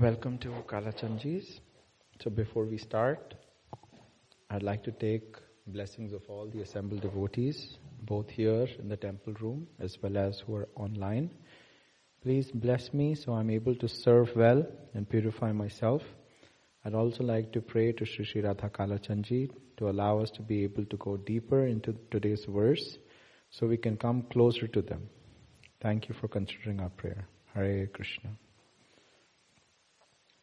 Welcome to Kalachandji's. So before we start, I'd like to take blessings of all the assembled devotees, both here in the temple room as well as who are online. Please bless me so I'm able to serve well and purify myself. I'd also like to pray to Sri Sri Radha Kalachandji to allow us to be able to go deeper into today's verse so we can come closer to them. Thank you for considering our prayer. Hare Krishna.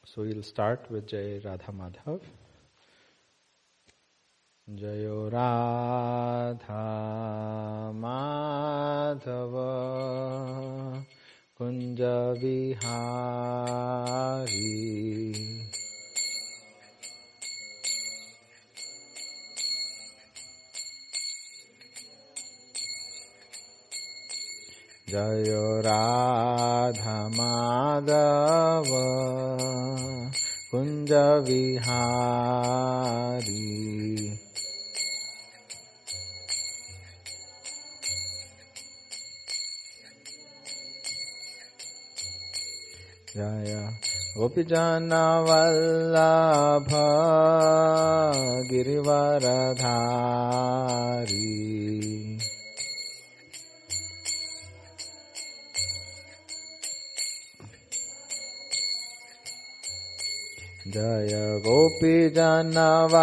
So will start with Jai Radha Madhava जय राधा माधव कुंज विहारी जय राधमाधव कुञ्जविहारी जय गोपीजनवल्लभ गिरिवरधारी। जय गोपी जनवल्लभ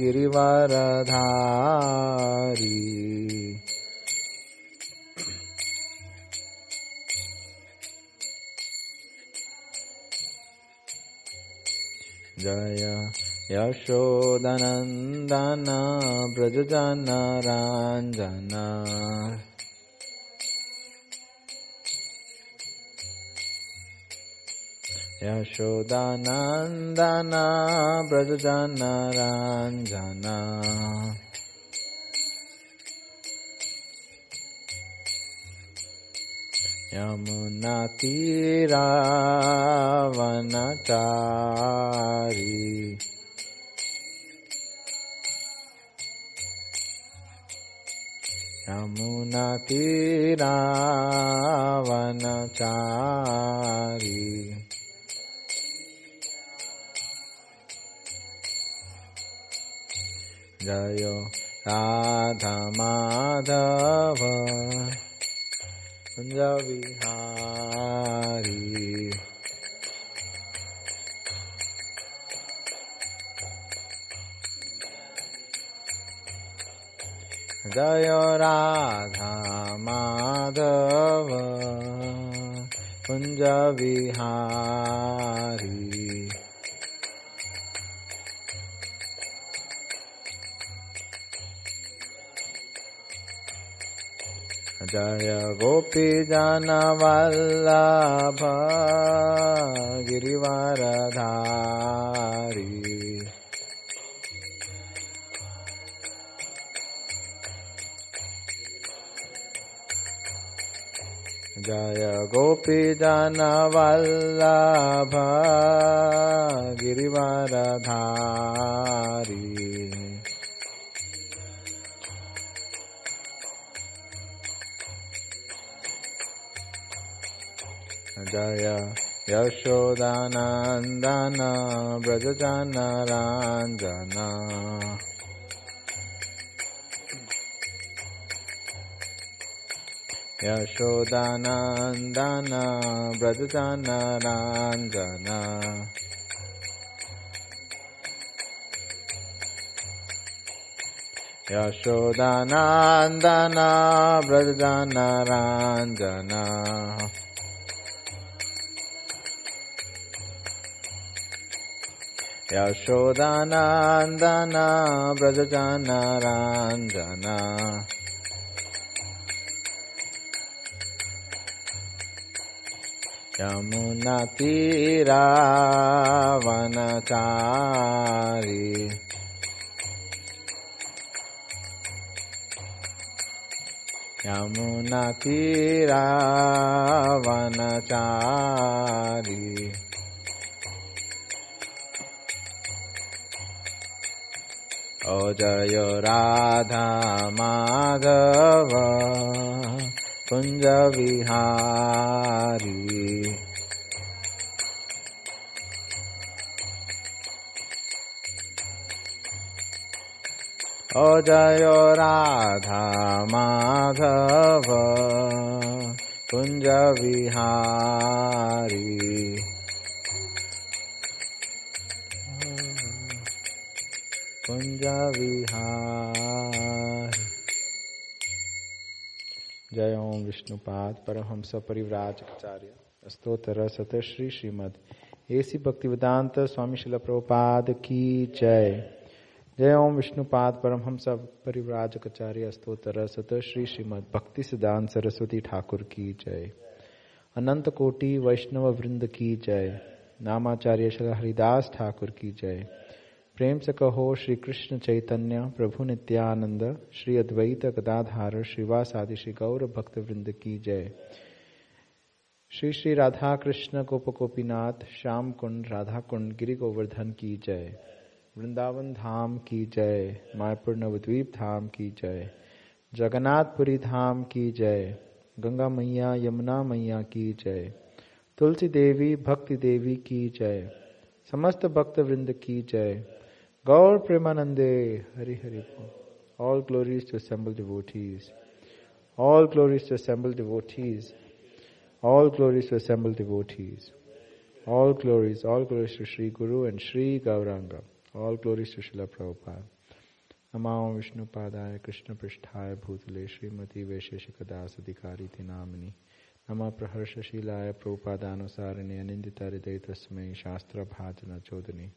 गिरिवरधारी। जय यशोदनन्दन व्रजजनराञ्जना यशोदानन्दना व्रजजनराञ्जना यमुनातीरावनचारी। यमुनातीरावनचारी। जय राधा माधव कुञ्ज विहारी जय राधा माधव कुञ्ज विहारी जय गोपी जनवल्लभ गिरिवरधारी जय गोपी जनवल्लभ गिरिवरधारी जय यशोदानन्दन व्रजजनराञ्जन यशोदानन्दन व्रजजनराञ्जन यशोदानन्दन व्रजजनराञ्जन यशोदानन्दन व्रजजनराञ्जन यमुनतीरावनचारी यमुनतीरावनचारी जय राधा माधव। कुञ्ज विहारी। अजय राधा माधव। कुञ्ज विहारी। कुञ्ज विहारी जय ओम विष्णुपाद परमहंस परिव्राजकाचार्य स्तोत्र सत श्री श्रीमद। एसी भक्ति वेदांत स्वामी शिल प्रभुपाद की जय। जय ओम विष्णुपाद परमहंस परिव्राजकाचार्य स्तोत्र सत श्री श्रीमद। भक्ति सिद्धांत, सरस्वती ठाकुर की जय। अनंत कोटि वैष्णव वृंद की जय। नामाचार्य श्री हरिदास ठाकुर की जय। प्रेम से कहो श्री कृष्ण चैतन्य प्रभु नित्यानंद श्री अद्वैत गदाधार श्रीवास आदि श्री गौर भक्त वृंद की जय। श्री श्री राधा कृष्ण गोप गोपीनाथ श्याम कुंड राधा कुंड गिरि गोवर्धन की जय। वृंदावन धाम की जय। मायापुर नवद्वीप धाम की जय। जगन्नाथपुरी धाम की जय। गंगा मैया, यमुना मैया की जय। तुलसी देवी, भक्ति देवी की जय। समस्त भक्त वृंद की जय। Gaur Premanande, Hari Hari. All glories to assembled devotees. All glories to assembled devotees. All glories to assembled devotees. All glories, all glories to Sri Guru and Sri Gauranga. All glories to Srila Prabhupada. Namo Vishnu Padaya Krishna Pristhaya Bhutale Srimati Vesheshikadasadikari Tinamini. Nama Praharsha Shilaya Prabhupadanusarine Anindita Hriday Tasmai Shastra Bhajana Chodani.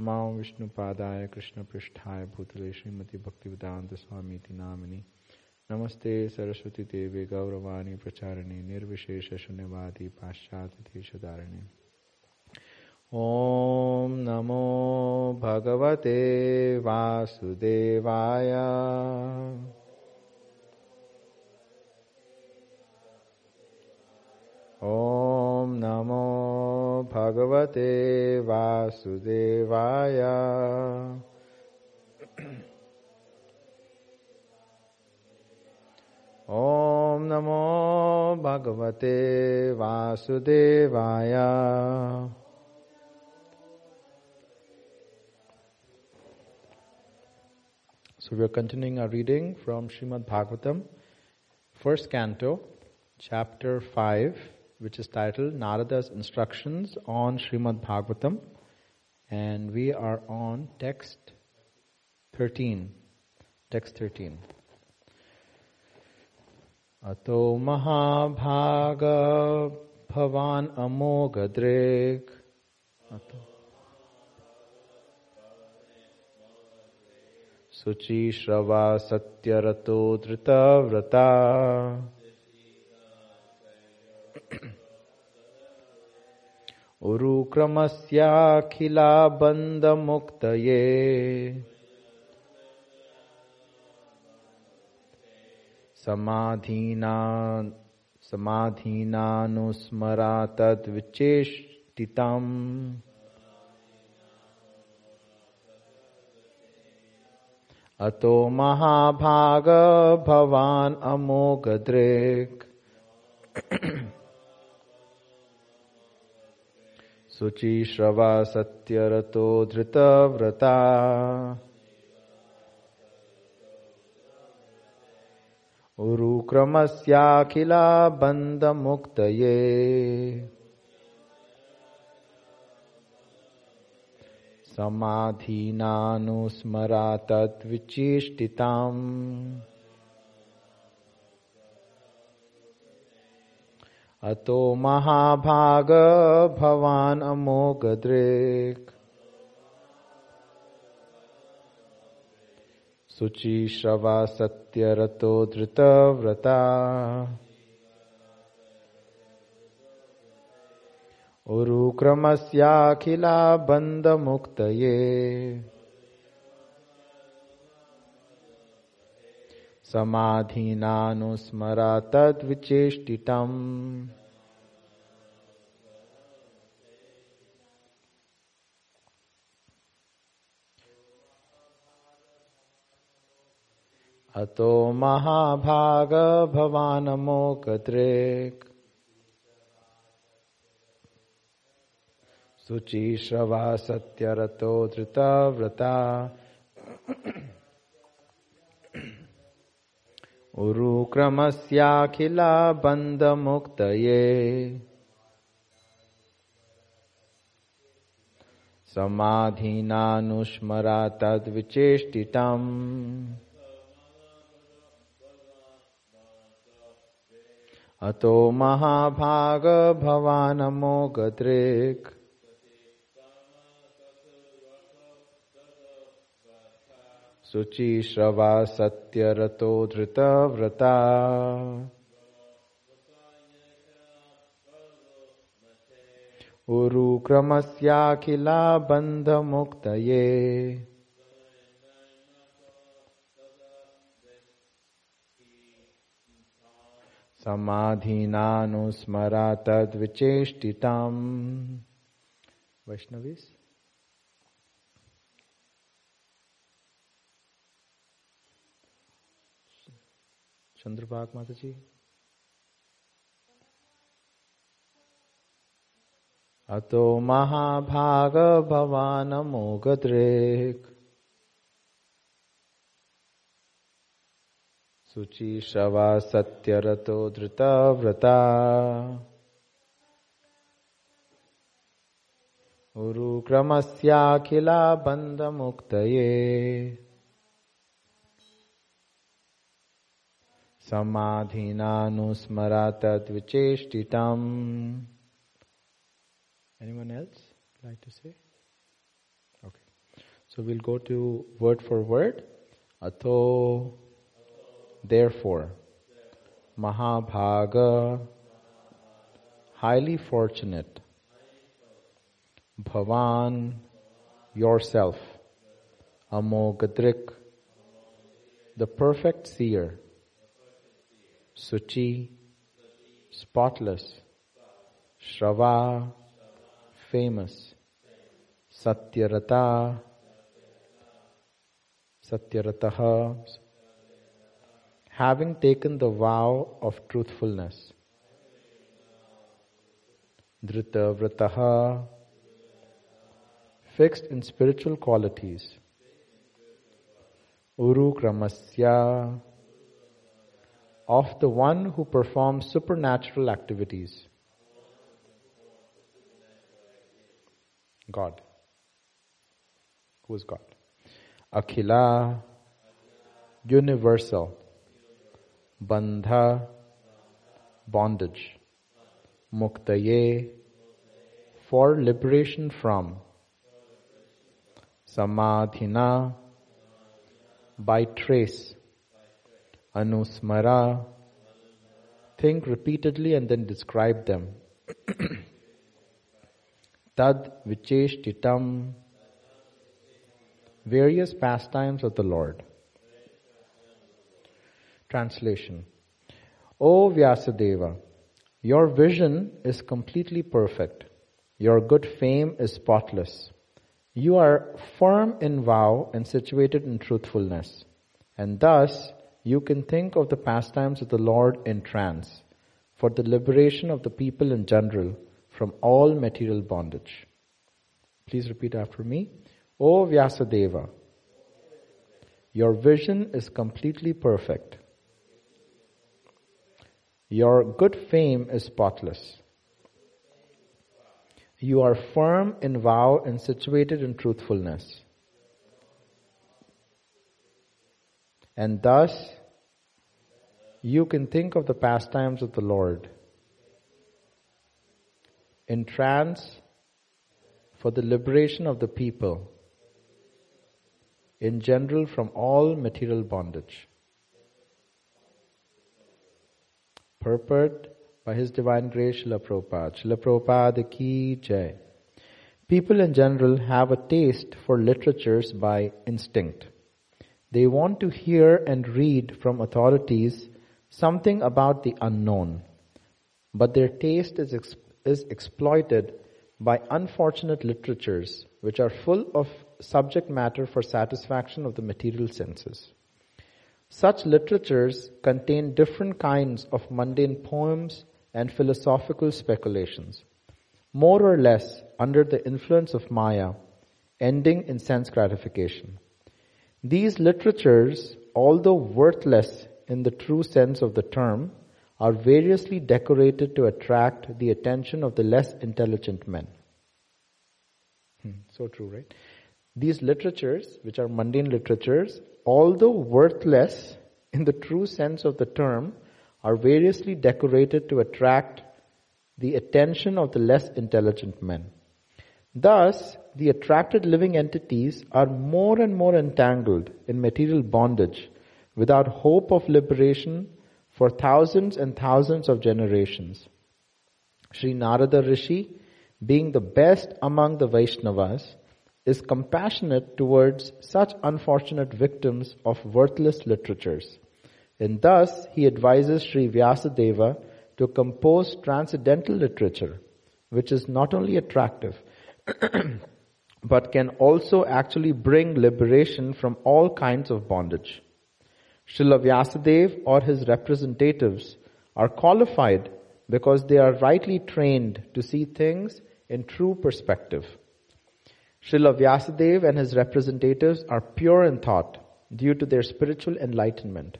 नमाओ Vishnu पादाय Krishna पृष्ठाय भूतले श्रीमती भक्ति वेदांत स्वामी nominee. नमस्ते सरस्वती देवे गौरवाणी प्रचारिणी निर्विशेष शून्यवादी पाश्चात्य देशधारिणी ॐ नमो भगवते वासुदेवाय। ओम नमो भगवते वासुदेवाय। ओम नमो भगवते वासुदेवाय। So we are continuing our reading from Shrimad Bhagavatam first canto chapter five which is titled Narada's Instructions on Srimad Bhagavatam. And we are on text 13. Text 13. Ato Mahabhaga Bhavan Amogadrek. Ato. शुचिश्रवा सत्यरतो धृतव्रता उरुक्रमस्याखिलाबन्धमुक्तये। समाधीना समाधीनानुस्मरा तद्विचेष्टितम्। अतो महाभाग भवान् अमोघदृक् शुचिश्रवा सत्यरतो धृतव्रता उरुक्रमस्याखिला बन्धमुक्तये समाधीनानुस्मरा तद्विचेष्टिताम् अतो महाभाग भवान् अमोघदृक् शुचिश्रवा सत्यरतो धृतव्रता। उरुक्रमस्याखिला बन्धमुक्तये समाधीनानुस्मरा तद्विचेष्टितम्। अतो महाभाग भवानमोकदृक् शुचिश्रवा सत्यरतो धृतव्रता। उरुक्रमस्याखिला बन्धमुक्तये समाधीनानुस्मरा तद्विचेष्टितम्। अतो महाभाग भवानमोगदृक् शुचिश्रवा सत्यरतो धृतव्रता उरुक्रमस्याखिला बन्धमुक्तये समाधीनानुस्मरा तद्विचेष्टितम्। वैष्णवीस्? चंद्रभाग माता जी। अतो महाभाग भवान मोगद्रेक शुचि शवा सत्यरतो धृतव्रता। उरुक्रमस्याखिला बन्धमुक्तये samadhinanusmaratatvicheshtitam. Anyone else like to say? Okay. So we'll go to word for word. Atho, therefore, Mahabhaga, highly fortunate, Bhavan, yourself, Amogadrik, the perfect seer. Suchi, spotless, Shrava, famous, Satyarata, Satyarataha, having taken the vow of truthfulness, Vrataha, fixed in spiritual qualities, Uru Kramasya, of the one who performs supernatural activities. God. Who is God? Akhila, universal. Bandha, bondage. Muktaye, for liberation from. Samadhina, by trace. Anusmara, think repeatedly and then describe them. Tad Vicheshtitam, various pastimes of the Lord. Translation O Vyasadeva, your vision is completely perfect. Your good fame is spotless. You are firm in vow and situated in truthfulness. And thus, you can think of the pastimes of the Lord in trance for the liberation of the people in general from all material bondage. Please repeat after me. O Vyasadeva, your vision is completely perfect. Your good fame is spotless. You are firm in vow and situated in truthfulness. And thus, you can think of the pastimes of the Lord in trance for the liberation of the people in general from all material bondage. Purport by His Divine Grace Srila Prabhupada. Srila Prabhupada ki jai. People in general have a taste for literatures by instinct. They want to hear and read from authorities something about the unknown, but their taste is, ex- is exploited by unfortunate literatures which are full of subject matter for satisfaction of the material senses. Such literatures contain different kinds of mundane poems and philosophical speculations, more or less under the influence of Maya, ending in sense gratification. These literatures, although worthless in the true sense of the term, are variously decorated to attract the attention of the less intelligent men. Hmm, so true, right? These literatures, which are mundane literatures, although worthless in the true sense of the term, are variously decorated to attract the attention of the less intelligent men. Thus, the attracted living entities are more and more entangled in material bondage without hope of liberation for thousands and thousands of generations. Sri Narada Rishi, being the best among the Vaishnavas, is compassionate towards such unfortunate victims of worthless literatures. And thus he advises Sri Vyasadeva to compose transcendental literature, which is not only attractive, but can also actually bring liberation from all kinds of bondage. Srila Vyasadeva or his representatives are qualified because they are rightly trained to see things in true perspective. Srila Vyasadeva and his representatives are pure in thought due to their spiritual enlightenment.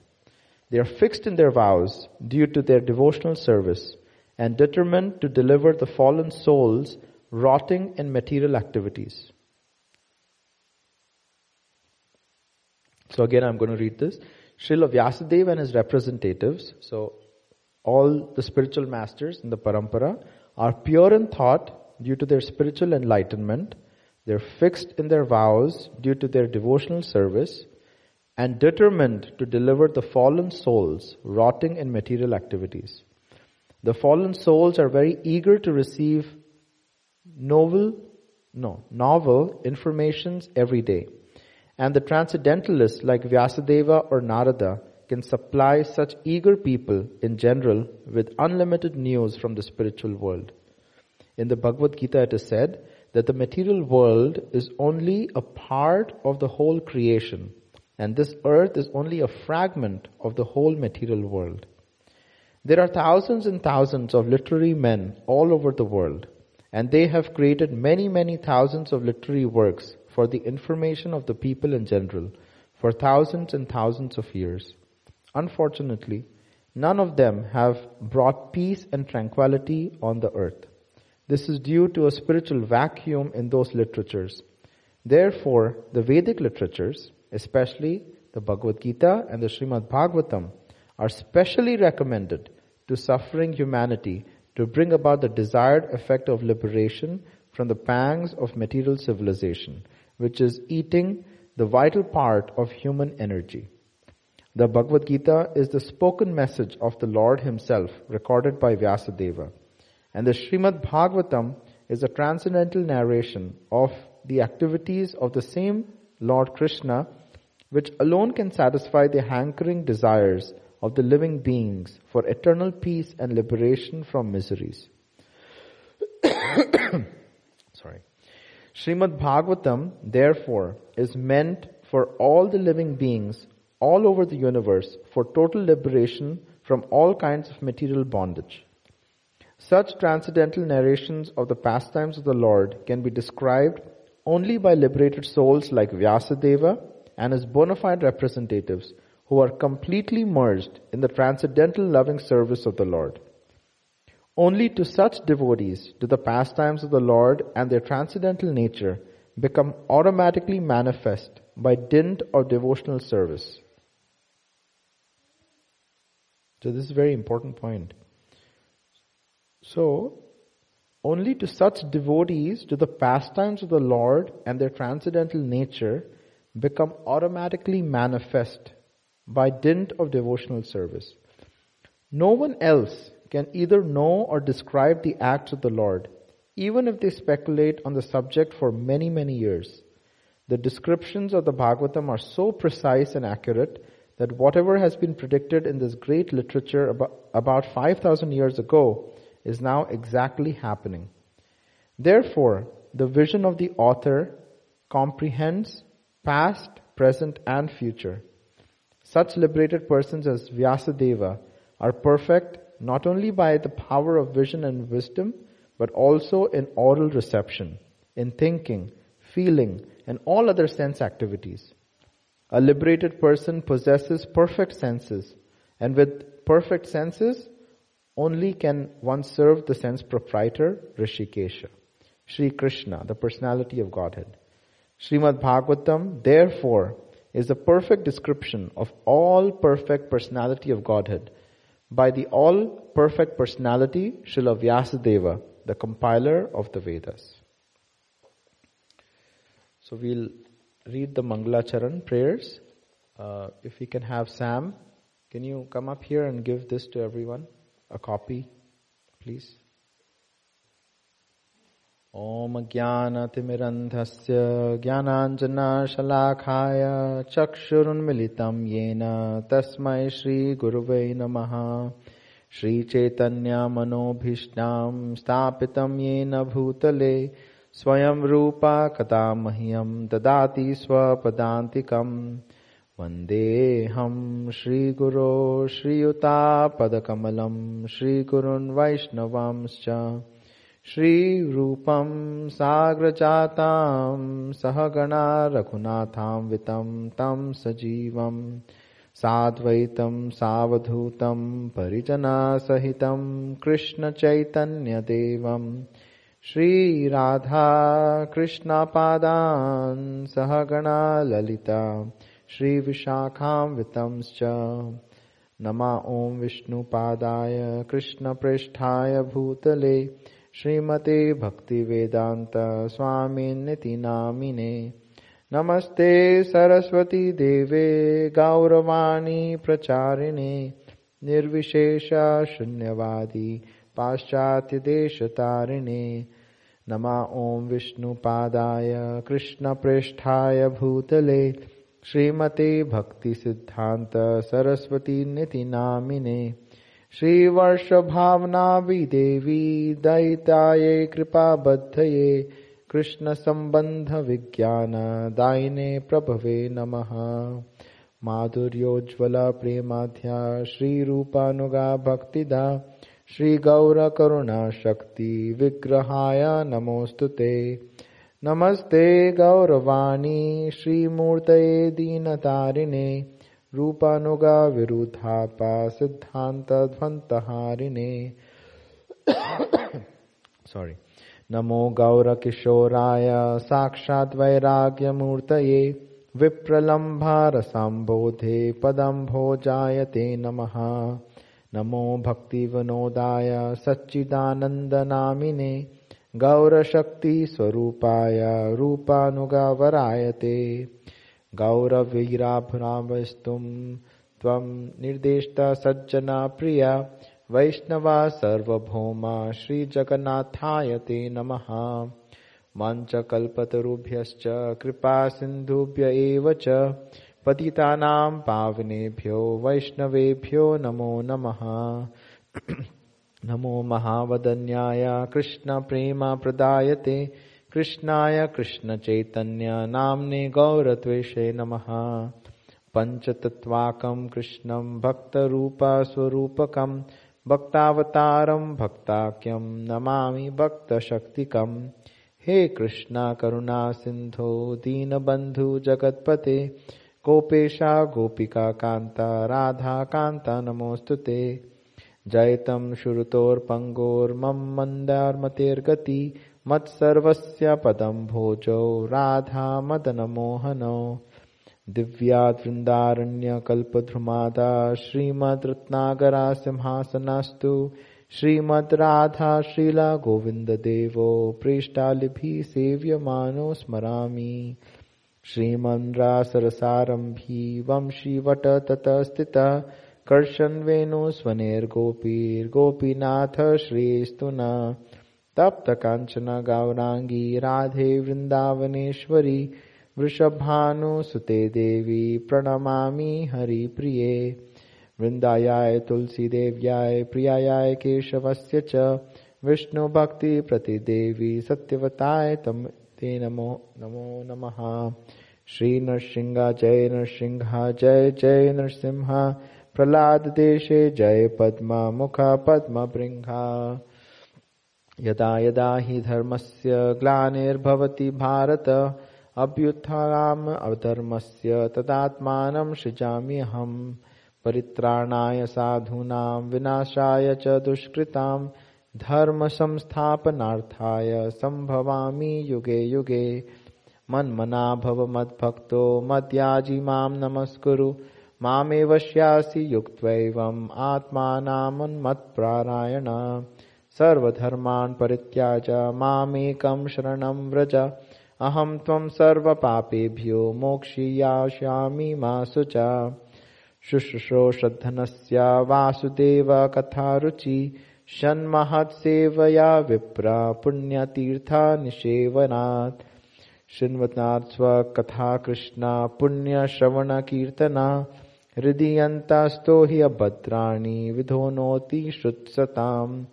They are fixed in their vows due to their devotional service and determined to deliver the fallen souls rotting in material activities. So again, I'm going to read this. Srila Vyasadeva and his representatives, so all the spiritual masters in the parampara, are pure in thought due to their spiritual enlightenment. They're fixed in their vows due to their devotional service and determined to deliver the fallen souls rotting in material activities. The fallen souls are very eager to receive novel, no, novel informations every day. And the transcendentalists like Vyasadeva or Narada can supply such eager people in general with unlimited news from the spiritual world. In the Bhagavad Gita it is said that the material world is only a part of the whole creation and this earth is only a fragment of the whole material world. There are thousands and thousands of literary men all over the world and they have created many, many thousands of literary works for the information of the people in general for thousands and thousands of years. Unfortunately, none of them have brought peace and tranquility on the earth. This is due to a spiritual vacuum in those literatures. Therefore, the Vedic literatures, especially the Bhagavad Gita and the Srimad Bhagavatam, are specially recommended to suffering humanity to bring about the desired effect of liberation from the pangs of material civilization which is eating the vital part of human energy. The Bhagavad Gita is the spoken message of the Lord Himself, recorded by Vyasadeva. And the Srimad Bhagavatam is a transcendental narration of the activities of the same Lord Krishna, which alone can satisfy the hankering desires of the living beings for eternal peace and liberation from miseries. Sorry. Srimad Bhagavatam, therefore, is meant for all the living beings all over the universe for total liberation from all kinds of material bondage. Such transcendental narrations of the pastimes of the Lord can be described only by liberated souls like Vyasadeva and his bona fide representatives who are completely merged in the transcendental loving service of the Lord. Only to such devotees do the pastimes of the Lord and their transcendental nature become automatically manifest by dint of devotional service. So this is a very important point. So, only to such devotees do the pastimes of the Lord and their transcendental nature become automatically manifest by dint of devotional service. No one else can either know or describe the acts of the Lord, even if they speculate on the subject for many, many years. The descriptions of the Bhagavatam are so precise and accurate that whatever has been predicted in this great literature about, about 5,000 years ago is now exactly happening. Therefore, the vision of the author comprehends past, present, and future. Such liberated persons as Vyasadeva are perfect not only by the power of vision and wisdom, but also in oral reception, in thinking, feeling, and all other sense activities. A liberated person possesses perfect senses, and with perfect senses, only can one serve the sense proprietor, Rishikesha. Sri Krishna, the personality of Godhead. Srimad Bhagavatam, therefore, is a perfect description of all perfect personality of Godhead by the all perfect personality Srila Vyasadeva, the compiler of the Vedas. So we'll read the Mangalacharan prayers. Uh, if we can have Sam, can you come up here and give this to everyone? A copy, please. ॐ ज्ञानतिमिरन्धस्य ज्ञानाञ्जनाशलाखाय चक्षुरुन्मिलितं येन तस्मै श्रीगुरुवै नमः। श्रीचैतन्यमनोभीष्टां स्थापितं येन भूतले स्वयं रूपा कदा मह्यं ददाति स्वपदान्तिकम् वन्देऽहं श्रीगुरो श्रीयुतापदकमलं श्रीगुरुन् वैष्णवांश्च। श्रीरूपं साग्रजातां सहगणा रघुनाथान्वितं तं सजीवं साद्वैतं सावधूतं परिजनासहितं कृष्णचैतन्यदेवं श्रीराधा कृष्णपादान् सहगणा ललिता श्रीविशाखान्वितंश्च। नमा ॐ विष्णुपादाय कृष्णपृष्ठाय भूतले श्रीमते भक्तिवेदान्त स्वामिनिति नामिने नमस्ते सरस्वती देवे, गौरवाणी प्रचारिणे। निर्विशेष शून्यवादी पाश्चात्यदेशतारिणे नमा ॐ विष्णुपादाय कृष्णप्रेष्ठाय भूतले। श्रीमते भक्तिसिद्धान्त श्रीवर्ष भावना भी देवी दयिताये कृपा बद्धये कृष्ण संबंध विज्ञान दायिने प्रभवे नमः। माधुर्योज्वला प्रेमाध्या श्रीरूपानुगा भक्तिदा श्रीगौरकरुणा शक्ति विग्रहाय नमोऽस्तु ते। नमस्ते गौरवाणी श्रीमूर्तये दीनतारिणे रूपानुगा विरुद्धापा सिद्धान्तध्वन्तहारिणे। सॉरी नमो गौरकिशोराय साक्षात् वैराग्यमूर्तये विप्रलम्भारसाम्बोधे पदम्भोजायते नमः। नमो भक्तिविनोदाय सच्चिदानन्दनामिने गौरशक्तिस्वरूपाय रूपानुगावरायते। गौरवीराभुरावस्तुं त्वं निर्देष्टा सज्जना प्रिया, वैष्णवा सार्वभौमा, श्रीजगन्नाथाय ते नमः। मञ्चकल्पतरुभ्यश्च, कृपासिन्धुभ्य एव च पावनेभ्यो, वैष्णवेभ्यो नमो नमः। नमो महावदन्याय, कृष्णप्रेमप्रदायते। कृष्णाय कृष्णचैतन्य नाम्ने गौरत्वेषे नमः। पञ्चतत्त्वाकं कृष्णं भक्तरूपस्वरूपकं, भक्तावतारं भक्ताख्यं नमामि भक्तशक्तिकम् हे कृष्णा, करुणा सिन्धो, दीनबन्धु जगत्पते। गोपेशा, गोपिका कान्ता, राधा कान्ता, नमोऽस्तु ते। जयतं श्रुतोर्पङ्गोर्मं मन्दार्मतेर्गति। मत्सर्वस्य पदं भोजौ राधा मदनमोहनौ। दिव्याद्वृन्दारण्यकल्पध्रुमादा श्रीमद्रत्नागरा सिंहासनास्तु श्रीमद् राधा श्रीला गोविन्ददेवो प्रेष्टालिभिः सेव्यमानो स्मरामि। श्रीमन्द्रासरसारम्भी वंशीवट ततः स्थितः कर्षन्वेणुस्वनेर्गोपीर्गोपीनाथ श्रीस्तु न तप्त काञ्चन गौराङ्गी राधे वृन्दावनेश्वरी वृषभानुसुते देवी, प्रणमामि हरिप्रिये। वृन्दायाय तुलसीदेव्याय, प्रियायाय केशवस्य च विष्णुभक्तिप्रतिदेवी सत्यवताय तं ते नमो नमो नमः। श्री नरसिंह जय नरसिंह, जय जय नरसिंह। प्रहलाद देशे, जय पद्म मुख पद्म बृंहा यदा यदा हि धर्मस्य ग्लानिर्भवति भारत, अभ्युत्थानाम् अधर्मस्य तदात्मानं सृजाम्यहम् परित्राणाय साधूनां विनाशाय च दुष्कृतां धर्म संस्थापनार्थाय सम्भवामि युगे युगे। मन्मना भव मद्भक्तो मद्याजी माँ नमस्कुरु। मामेव श्यासि युक्त्वैवम् सर्वधर्मान् परित्याज, मामेकं शरणं व्रज। अहं त्वं सर्वपापेभ्यो मोक्षीयास्यामि मा शुश्रूषोषधनस्य वासुदेव कथारुचि। षण्महत्सेवया विप्रा पुण्यतीर्था निषेवनात् शृण्वतात् स्वकथा कृष्णा पुण्यश्रवणकीर्तना हृदीयन्तास्तो हि अभद्राणि विधोनोति श्रुत्सताम्।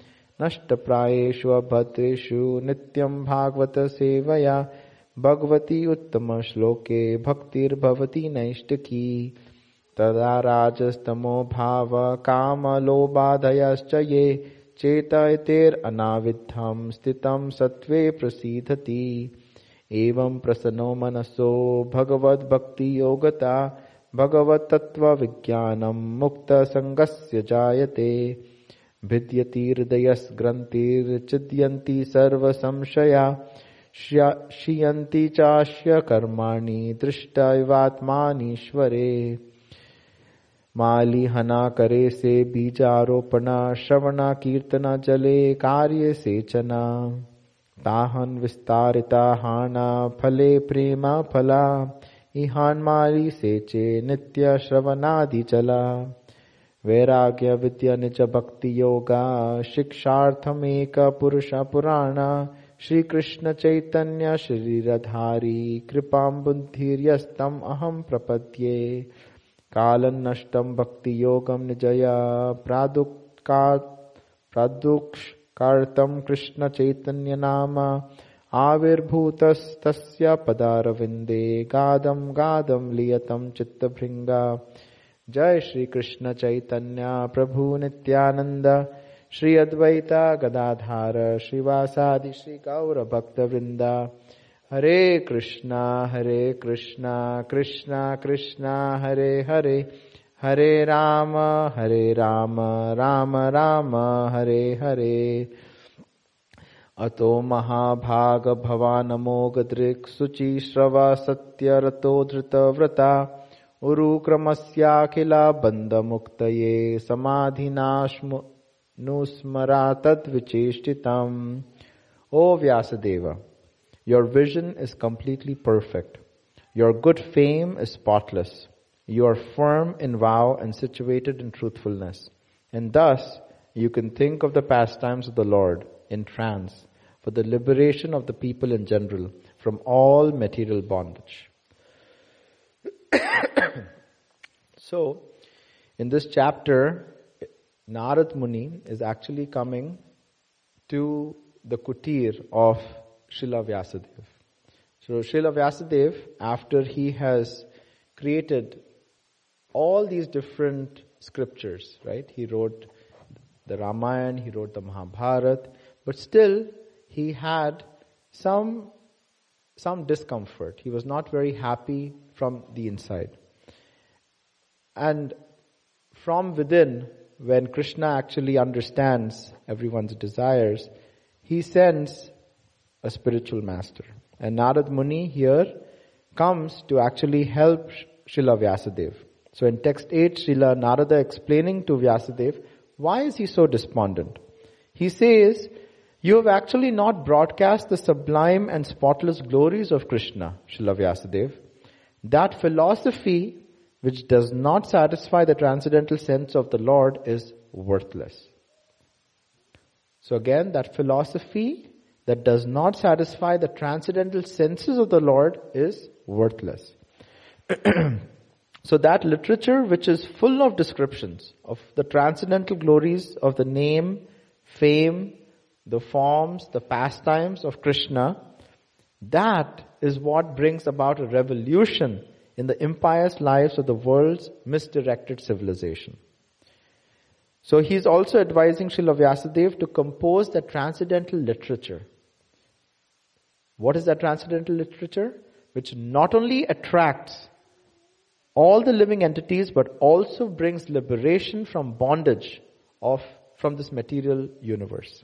नष्टप्रायेषु अभद्रेषु नित्यं भागवत सेवया भगवती उत्तमश्लोके भक्तिर्भवति नैष्टिकी तदा राजस्तमो भाव कामलोबाधयश्च ये चेतयतेरनाविद्धं स्थितं सत्त्वे प्रसीदति। एवं प्रसन्नो मनसो भगवद्भक्तियोगता, भगवत्तत्त्वविज्ञानं मुक्तसङ्गस्य जायते। भिद्यति हृदयस्ग्रन्थिर्चिद्यन्ति सर्वसंशया क्षीयन्ति चास्य कर्माणि दृष्टैवात्मानीश्वरे। मालिहना करे से बीजारोपण श्रवण कीर्तन जले कार्य सेचना ताहन विस्तारिता हाना फले प्रेम फला। इहान माली सेचे नित्य श्रवणादि चला वैराग्य विद्या निज भक्ति योगा, शिक्षार्थमेक पुरुष पुराण। श्री कृष्ण चैतन्य शरीरधारी कृपां बुद्धिर्यस्तम अहम प्रपद्ये कालन्नष्टं भक्ति योगम निजया। प्रादुक्का प्रादुक्ष्कार्तं कृष्ण चैतन्य नाम। आविर्भूतस्तस्य पदारविन्दे, गादं गादं लियतं चित्तभृङ्गा। जय श्री कृष्ण चैतन्य प्रभु नित्यानंद श्री अद्वैता गदाधार श्रीवासादि श्री गौर भक्त वृंदा हरे कृष्णा हरे कृष्णा कृष्णा कृष्णा, हरे हरे। हरे राम हरे राम राम राम, हरे हरे। अतो महाभाग भवानमोगदृक् शुचिश्रव सत्यरतो धृतव्रता। उरुक्रमस्याखिल बन्धमुक्तये समाधिनाश्मनुस्मरा तद्विचेष्टितम्। O Vyasadeva your vision is completely perfect your good fame is spotless you are firm in vow and situated in truthfulness in thus you can think of the pastimes of the Lord in trance for the liberation of the people in general from all material bondage so, in this chapter, Narad Muni is actually coming to the kutir of Srila Vyasadeva. So, Srila Vyasadeva, after he has created all these different scriptures, right? He wrote the Ramayana, he wrote the Mahabharata, but still he had some some discomfort. He was not very happy from the inside. And from within, when Krishna actually understands everyone's desires, he sends a spiritual master. And Narad Muni here comes to actually help Srila Vyasadeva. So in text 8, Srila Narada explaining to Vyasadeva, why is he so despondent? He says, you have actually not broadcast the sublime and spotless glories of Krishna, Srila Vyasadeva. That philosophy which does not satisfy the transcendental sense of the Lord is worthless. So again, that philosophy that does not satisfy the transcendental senses of the Lord is worthless. so that literature which is full of descriptions of the transcendental glories of the name, fame, the forms, the pastimes of Krishna, That is what brings about a revolution in the impious lives of the world's misdirected civilization. So he's also advising Srila Vyasadeva to compose the transcendental literature. What is that transcendental literature? Which not only attracts all the living entities but also brings liberation from bondage of from this material universe.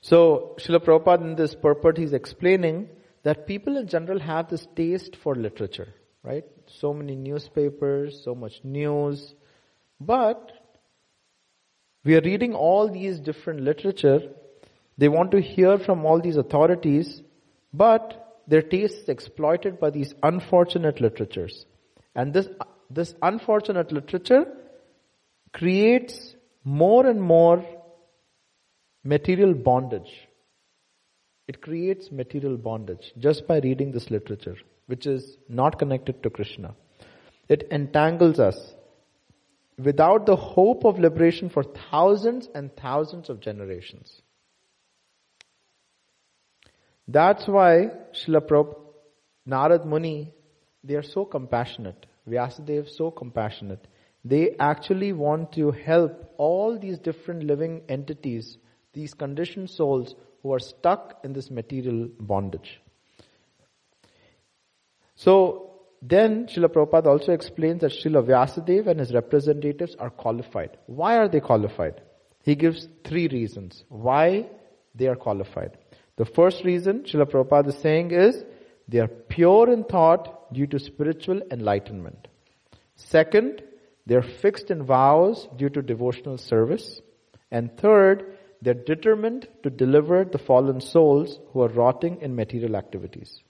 So, Srila Prabhupada in this purport, he's explaining that people in general have this taste for literature, right? So many newspapers, so much news, but we are reading all these different literature. They want to hear from all these authorities, but their taste is exploited by these unfortunate literatures. And this, this unfortunate literature creates more and more material bondage. It creates material bondage just by reading this literature, which is not connected to Krishna. It entangles us without the hope of liberation for thousands and thousands of generations. That's why Srila Narad Muni, they are so compassionate. Vyasadeva so compassionate. They actually want to help all these different living entities, these conditioned souls who are stuck in this material bondage. So then Srila Prabhupada also explains that Srila and his representatives are qualified. Why are they qualified? He gives three reasons why they are qualified. The first reason Srila Prabhupada is saying is they are pure in thought due to spiritual enlightenment. Second, they are fixed in vows due to devotional service. And third, they're determined to deliver the fallen souls who are rotting in material activities.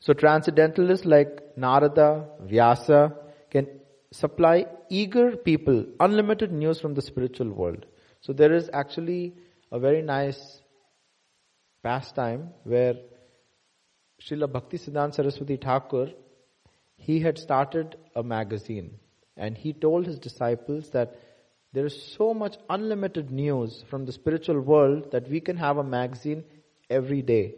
So transcendentalists like Narada, Vyasa can supply eager people unlimited news from the spiritual world. So there is actually a very nice pastime where Srila Bhakti Siddhanta Saraswati Thakur, he had started a magazine and he told his disciples that there is so much unlimited news from the spiritual world that we can have a magazine every day.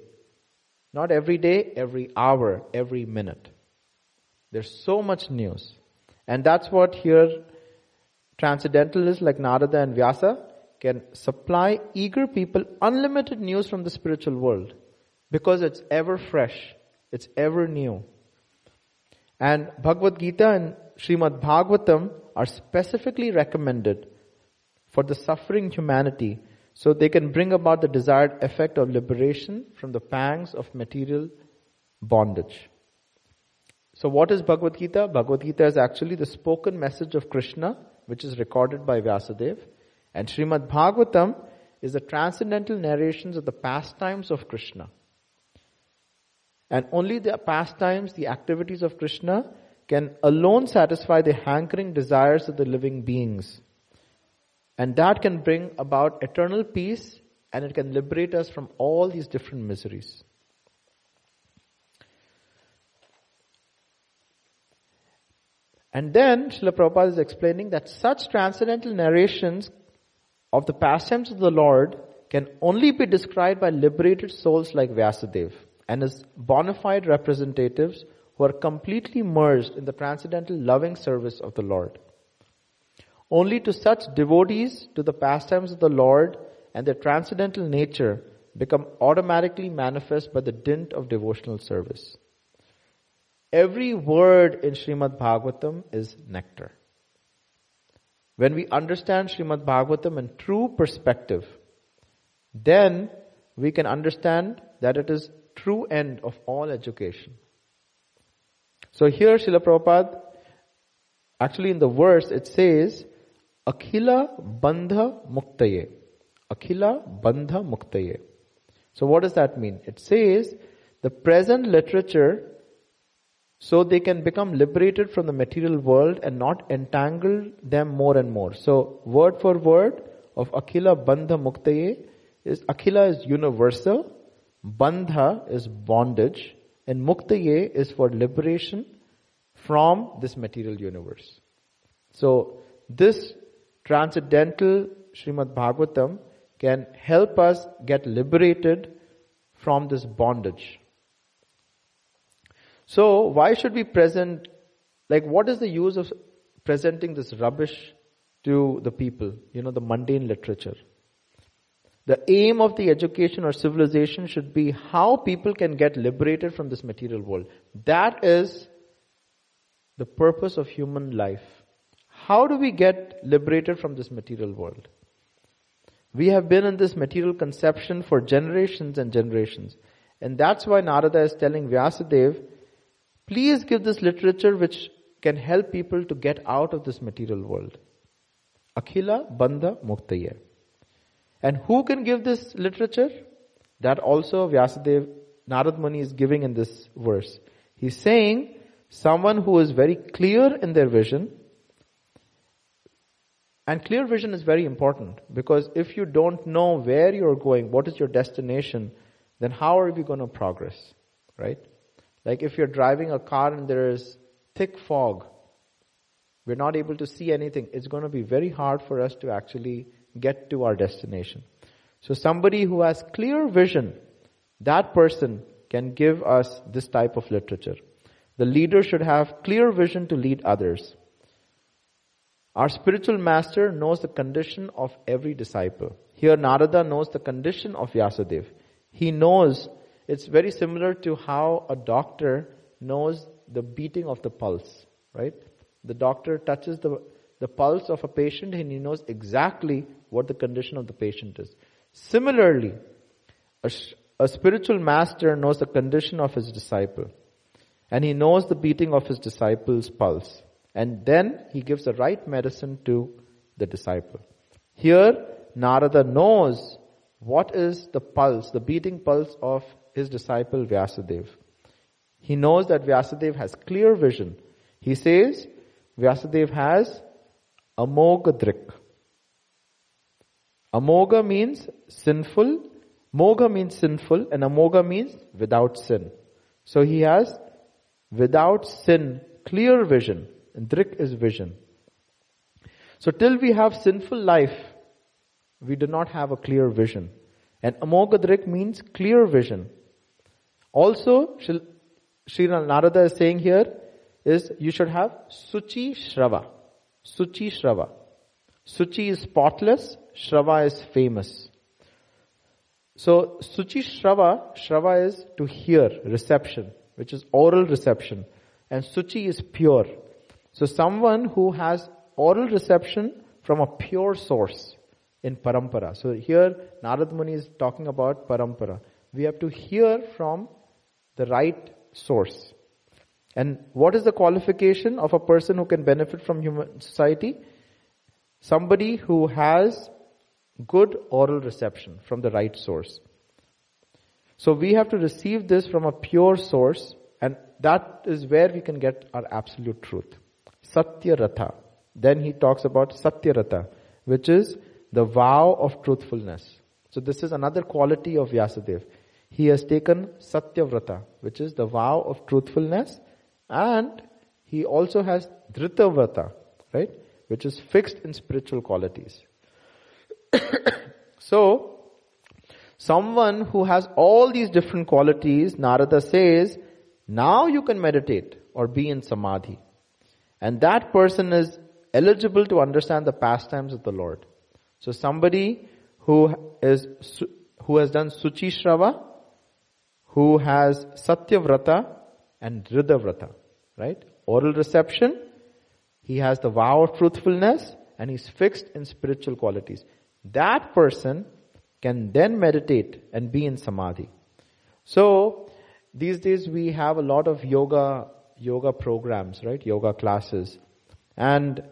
Not every day, every hour, every minute. There's so much news. And that's what here transcendentalists like Narada and Vyasa can supply eager people unlimited news from the spiritual world because it's ever fresh, it's ever new. And Bhagavad Gita and Srimad Bhagavatam are specifically recommended for the suffering humanity so they can bring about the desired effect of liberation from the pangs of material bondage. So what is Bhagavad Gita? Bhagavad Gita is actually the spoken message of Krishna, which is recorded by Vyasadeva. And Srimad Bhagavatam is the transcendental narrations of the pastimes of Krishna. And only the pastimes, the activities of Krishna can alone satisfy the hankering desires of the living beings. And that can bring about eternal peace and it can liberate us from all these different miseries. And then Srila Prabhupada is explaining that such transcendental narrations of the pastimes of the Lord can only be described by liberated souls like Vyasadeva and his bona fide representatives who are completely merged in the transcendental loving service of the Lord. Only to such devotees to the pastimes of the Lord and their transcendental nature become automatically manifest by the dint of devotional service. Every word in Srimad Bhagavatam is nectar. When we understand Srimad Bhagavatam in true perspective, then we can understand that it is true end of all education. So here Srila Prabhupada, actually in the verse it says, Akhila Bandha Muktaye. Akhila Bandha Muktaye. So what does that mean? It says the present literature so they can become liberated from the material world and not entangle them more and more. So word for word of Akhila Bandha Muktaye is Akhila is universal, Bandha is bondage, and Muktaye is for liberation from this material universe. So this transcendental Srimad Bhagavatam can help us get liberated from this bondage. So why should we present, like what is the use of presenting this rubbish to the people, you know, the mundane literature? The aim of the education or civilization should be how people can get liberated from this material world. That is the purpose of human life. How do we get liberated from this material world? We have been in this material conception for generations and generations. And that's why Narada is telling Vyasadeva, please give this literature which can help people to get out of this material world. Akhila Bandha Muktaya. And who can give this literature? That also Vyasadeva, Narad Muni is giving in this verse. He's saying, someone who is very clear in their vision, and clear vision is very important because if you don't know where you're going, what is your destination, then how are you going to progress? Right? Like if you're driving a car and there is thick fog, we're not able to see anything, it's going to be very hard for us to actually get to our destination. So somebody who has clear vision, that person can give us this type of literature. The leader should have clear vision to lead others. Our spiritual master knows the condition of every disciple. Here Narada knows the condition of Vyasadeva. He knows, it's very similar to how a doctor knows the beating of the pulse, right? The doctor touches the, the pulse of a patient and he knows exactly what the condition of the patient is. Similarly, a, a spiritual master knows the condition of his disciple and he knows the beating of his disciple's pulse. And then he gives the right medicine to the disciple. Here, Narada knows what is the pulse, the beating pulse of his disciple Vyasadeva. He knows that Vyasadeva has clear vision. He says Vyasadeva has amogadrik. Amoga means sinful, moga means sinful, and amoga means without sin. So he has without sin clear vision. And drik is vision. So till we have sinful life, we do not have a clear vision. And amogadrik means clear vision. Also, Sri Narada is saying here is you should have Suchi Shrava. Suchi Shrava. Suchi is spotless, Shrava is famous. So Suchi Shrava, Shrava is to hear, reception, which is oral reception. And Suchi is pure. So someone who has oral reception from a pure source in parampara. So here Narad Muni is talking about parampara. We have to hear from the right source. And what is the qualification of a person who can benefit from human society? Somebody who has good oral reception from the right source. So we have to receive this from a pure source and that is where we can get our absolute truth. Satyavrata. Then he talks about Satyavrata, which is the vow of truthfulness. So this is another quality of Vyasadeva. He has taken Satyavrata, which is the vow of truthfulness, and he also has Dhritavrata, right? Which is fixed in spiritual qualities. so, someone who has all these different qualities, Narada says, now you can meditate or be in samadhi. And that person is eligible to understand the pastimes of the Lord. So somebody who is, who has done Suchi Shrava, who has Satyavrata and Vrata, right? Oral reception, he has the vow of truthfulness and he's fixed in spiritual qualities. That person can then meditate and be in samadhi. So, these days we have a lot of yoga yoga programs, right? Yoga classes. And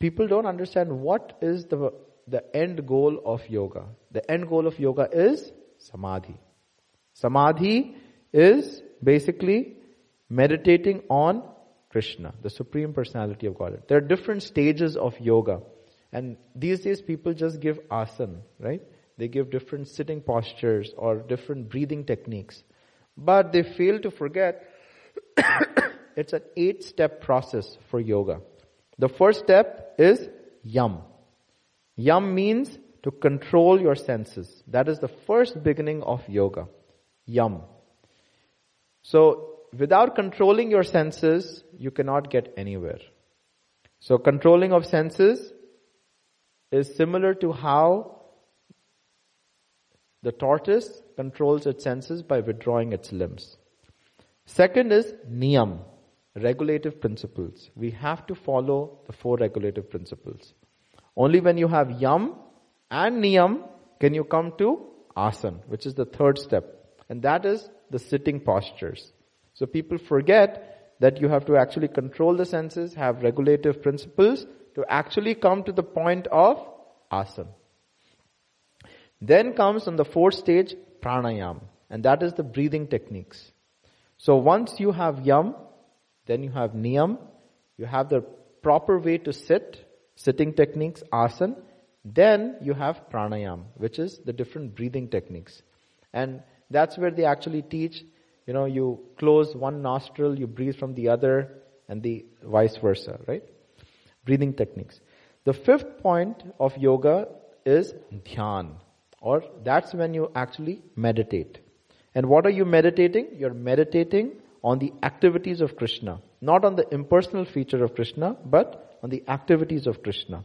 people don't understand what is the, the end goal of yoga. The end goal of yoga is samadhi. Samadhi is basically meditating on Krishna, the Supreme Personality of God. There are different stages of yoga. And these days people just give asana, right? They give different sitting postures or different breathing techniques. But they fail to forget it's an eight step process for yoga. The first step is yam. Yam means to control your senses. That is the first beginning of yoga. Yam. So, without controlling your senses, you cannot get anywhere. So, controlling of senses is similar to how the tortoise controls its senses by withdrawing its limbs. Second is niyam, regulative principles. We have to follow the four regulative principles. Only when you have yam and niyam can you come to asan, which is the third step. And that is the sitting postures. So people forget that you have to actually control the senses, have regulative principles to actually come to the point of asana. Then comes on the fourth stage, pranayam. And that is the breathing techniques. So once you have yam, then you have niyam, you have the proper way to sit, sitting techniques, asana, then you have pranayam, which is the different breathing techniques. And that's where they actually teach, you know, you close one nostril, you breathe from the other, and the vice versa, right? Breathing techniques. The fifth point of yoga is dhyan, or that's when you actually meditate. And what are you meditating? You're meditating on the activities of Krishna. Not on the impersonal feature of Krishna, but on the activities of Krishna.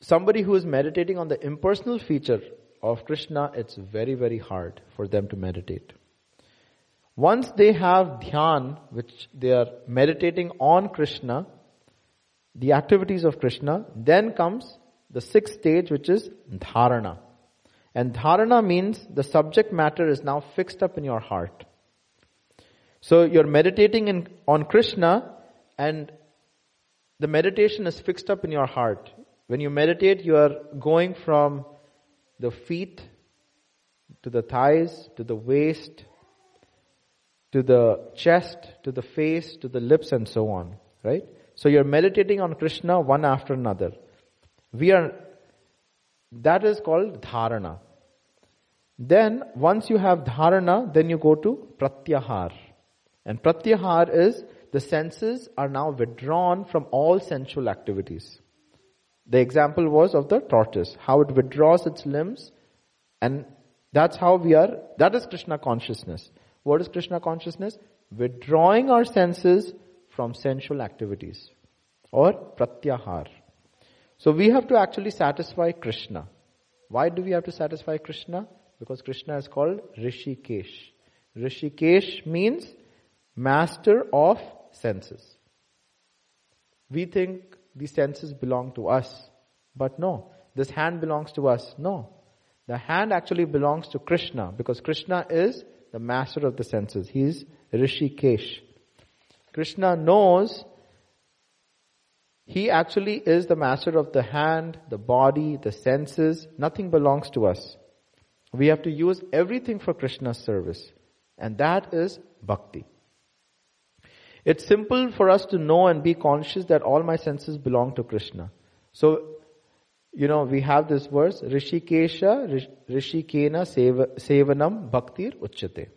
Somebody who is meditating on the impersonal feature of Krishna, it's very, very hard for them to meditate. Once they have dhyan, which they are meditating on Krishna, the activities of Krishna, then comes the sixth stage, which is dharana. And dharana means the subject matter is now fixed up in your heart. So you're meditating in, on Krishna and the meditation is fixed up in your heart. When you meditate, you are going from the feet to the thighs, to the waist, to the chest, to the face, to the lips and so on. Right? So you're meditating on Krishna one after another. We are, that is called dharana. Then, once you have dharana, then you go to pratyahar. And pratyahar is the senses are now withdrawn from all sensual activities. The example was of the tortoise, how it withdraws its limbs, and that's how we are, that is Krishna consciousness. What is Krishna consciousness? Withdrawing our senses from sensual activities, or pratyahar. So we have to actually satisfy Krishna. Why do we have to satisfy Krishna? Because Krishna is called Rishikesh. Rishikesh means master of senses. We think the senses belong to us, but no. This hand belongs to us. No. The hand actually belongs to Krishna because Krishna is the master of the senses. He is Rishikesh. Krishna knows he actually is the master of the hand, the body, the senses. Nothing belongs to us. We have to use everything for Krishna's service. And that is bhakti. It's simple for us to know and be conscious that all my senses belong to Krishna. So, you know, we have this verse, Rishikesha, Rishikena Sevanam Bhaktir Uchate.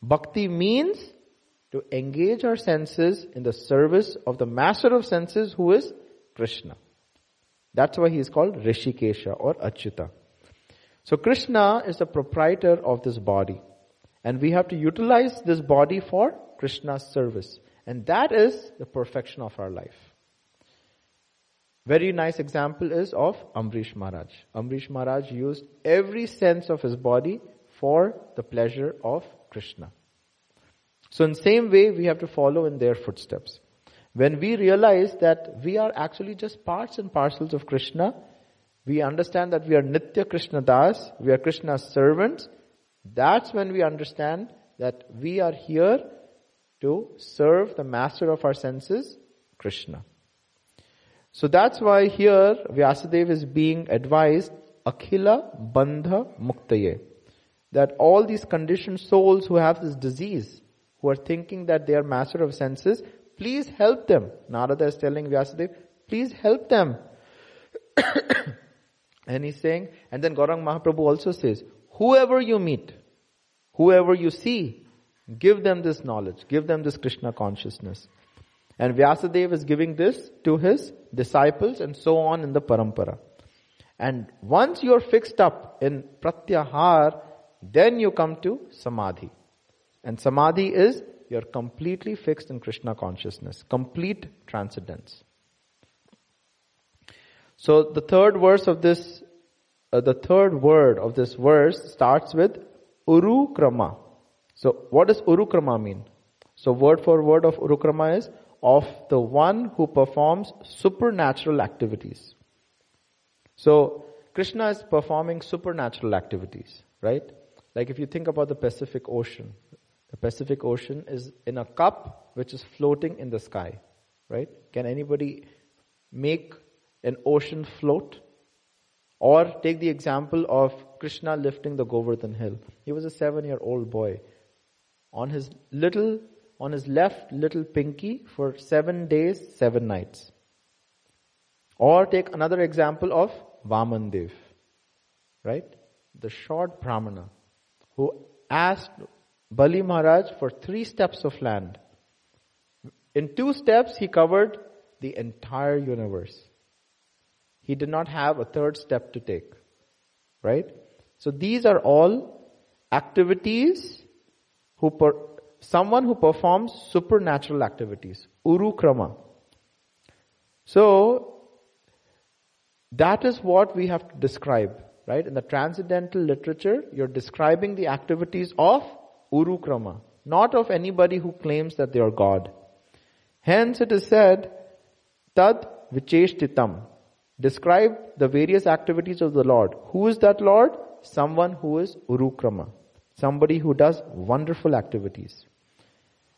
Bhakti means to engage our senses in the service of the master of senses who is Krishna. That's why he is called Rishikesha or Achyuta. So Krishna is the proprietor of this body. And we have to utilize this body for Krishna's service. And that is the perfection of our life. Very nice example is of Ambarish Maharaj. Ambarish Maharaj used every sense of his body for the pleasure of Krishna. So in same way, we have to follow in their footsteps. When we realize that we are actually just parts and parcels of Krishna, we understand that we are Nitya Krishna Das, we are Krishna's servants, that's when we understand that we are here to serve the master of our senses, Krishna. So that's why here Vyasadeva is being advised, Akhila Bandha Muktaye. That all these conditioned souls who have this disease, who are thinking that they are master of senses, please help them. Narada is telling Vyasadeva, please help them. and he's saying, and then Gaurang Mahaprabhu also says, whoever you meet, whoever you see, give them this knowledge, give them this Krishna consciousness. And Vyasadeva is giving this to his disciples and so on in the parampara. And once you're fixed up in pratyahar, then you come to samadhi. And samadhi is you're completely fixed in Krishna consciousness, complete transcendence. So the third verse of this, uh, the third word of this verse starts with urukrama. So what does urukrama mean? So word for word of urukrama is of the one who performs supernatural activities. So Krishna is performing supernatural activities, right? Like if you think about the Pacific Ocean, the Pacific Ocean is in a cup which is floating in the sky, right? Can anybody make an ocean float? Or take the example of Krishna lifting the Govardhan hill. He was a seven year old boy. On his little, on his left little pinky for seven days, seven nights. Or take another example of Vamandev, right? The short Brahmana who asked Bali Maharaj for three steps of land. In two steps, he covered the entire universe. He did not have a third step to take. Right? So these are all activities who per, someone who performs supernatural activities. Urukrama. So that is what we have to describe, right? In the transcendental literature, you're describing the activities of Urukrama, not of anybody who claims that they are God. Hence it is said, Tad Vicheshtitam. Describe the various activities of the Lord. Who is that Lord? Someone who is Urukrama. Somebody who does wonderful activities.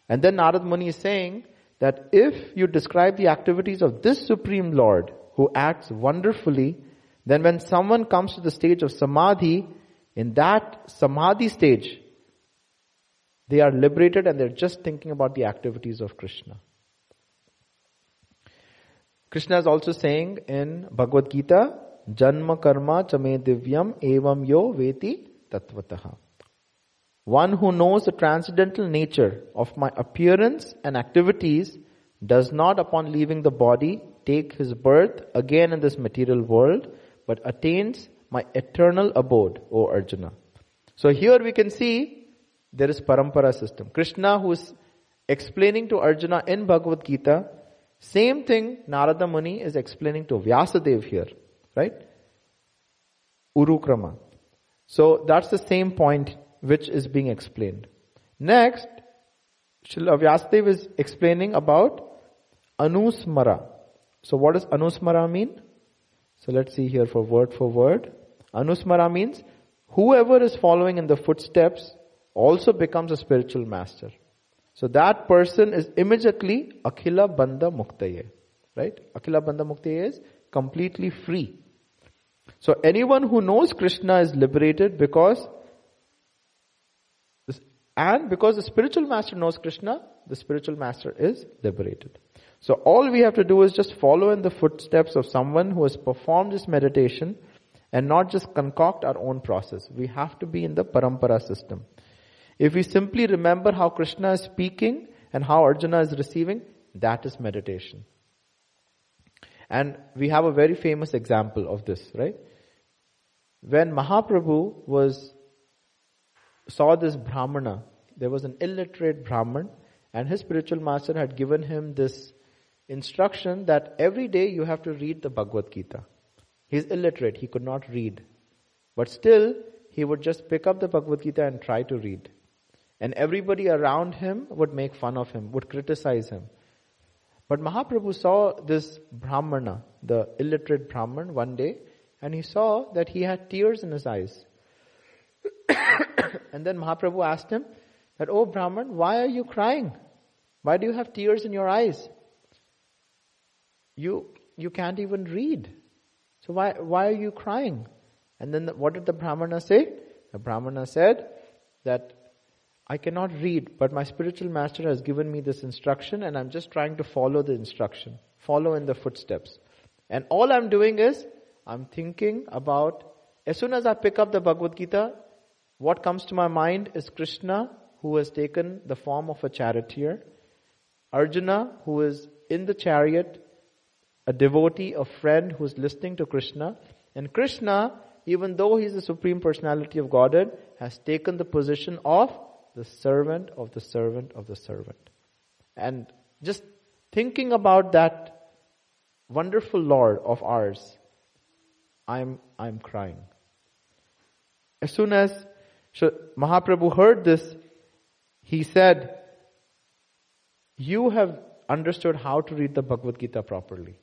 And then Narad Muni is saying that if you describe the activities of this Supreme Lord, who acts wonderfully, then when someone comes to the stage of samadhi, in that samadhi stage, they are liberated and they're just thinking about the activities of Krishna. Krishna is also saying in Bhagavad Gita, Janma karma chame divyam evam yo veti tatvataha. One who knows the transcendental nature of my appearance and activities does not upon leaving the body take his birth again in this material world, but attains my eternal abode, O Arjuna. So here we can see there is parampara system. Krishna who is explaining to Arjuna in Bhagavad Gita, same thing Narada Muni is explaining to Vyasadeva here, right? Urukrama. So that's the same point which is being explained. Next, Srila Vyasadeva is explaining about Anusmara. So what does Anusmara mean? So let's see here for word for word. Anusmara means whoever is following in the footsteps also becomes a spiritual master. So that person is immediately Akhila Bandha Muktaye. Right? Akhila Bandha Muktaye is completely free. So anyone who knows Krishna is liberated because and because the spiritual master knows Krishna, the spiritual master is liberated. So all we have to do is just follow in the footsteps of someone who has performed this meditation and not just concoct our own process. We have to be in the parampara system. If we simply remember how Krishna is speaking and how Arjuna is receiving, that is meditation. And we have a very famous example of this, right? When Mahaprabhu was, saw this Brahmana, there was an illiterate Brahman, and his spiritual master had given him this instruction that every day you have to read the Bhagavad Gita. He's illiterate, he could not read. But still, he would just pick up the Bhagavad Gita and try to read. And everybody around him would make fun of him, would criticize him. But Mahaprabhu saw this Brahmana, the illiterate Brahman, one day, and he saw that he had tears in his eyes. and then Mahaprabhu asked him that, Oh Brahman, why are you crying? Why do you have tears in your eyes? You, you can't even read. So why, why are you crying? And then the, what did the Brahmana say? The Brahmana said that I cannot read, but my spiritual master has given me this instruction and I'm just trying to follow the instruction, follow in the footsteps. And all I'm doing is, I'm thinking about, as soon as I pick up the Bhagavad Gita, what comes to my mind is Krishna, who has taken the form of a charioteer, Arjuna, who is in the chariot, a devotee, a friend who's listening to Krishna, and Krishna even though he is the supreme personality of Godhead, has taken the position of the servant of the servant of the servant. And just thinking about that wonderful Lord of ours, I'm, I'm crying. As soon as Mahaprabhu heard this, he said, You have understood how to read the Bhagavad Gita properly.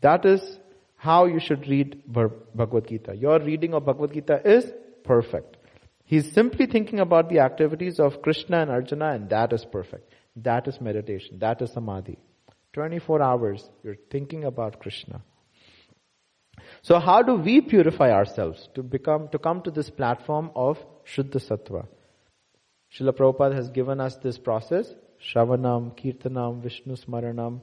That is how you should read Bhagavad Gita. Your reading of Bhagavad Gita is perfect. He's simply thinking about the activities of Krishna and Arjuna and that is perfect. That is meditation. That is samadhi. 24 hours, you're thinking about Krishna. So how do we purify ourselves to become, to come to this platform of Shuddha Sattva? Srila Prabhupada has given us this process, Shravanam, Kirtanam, Vishnu Smaranam.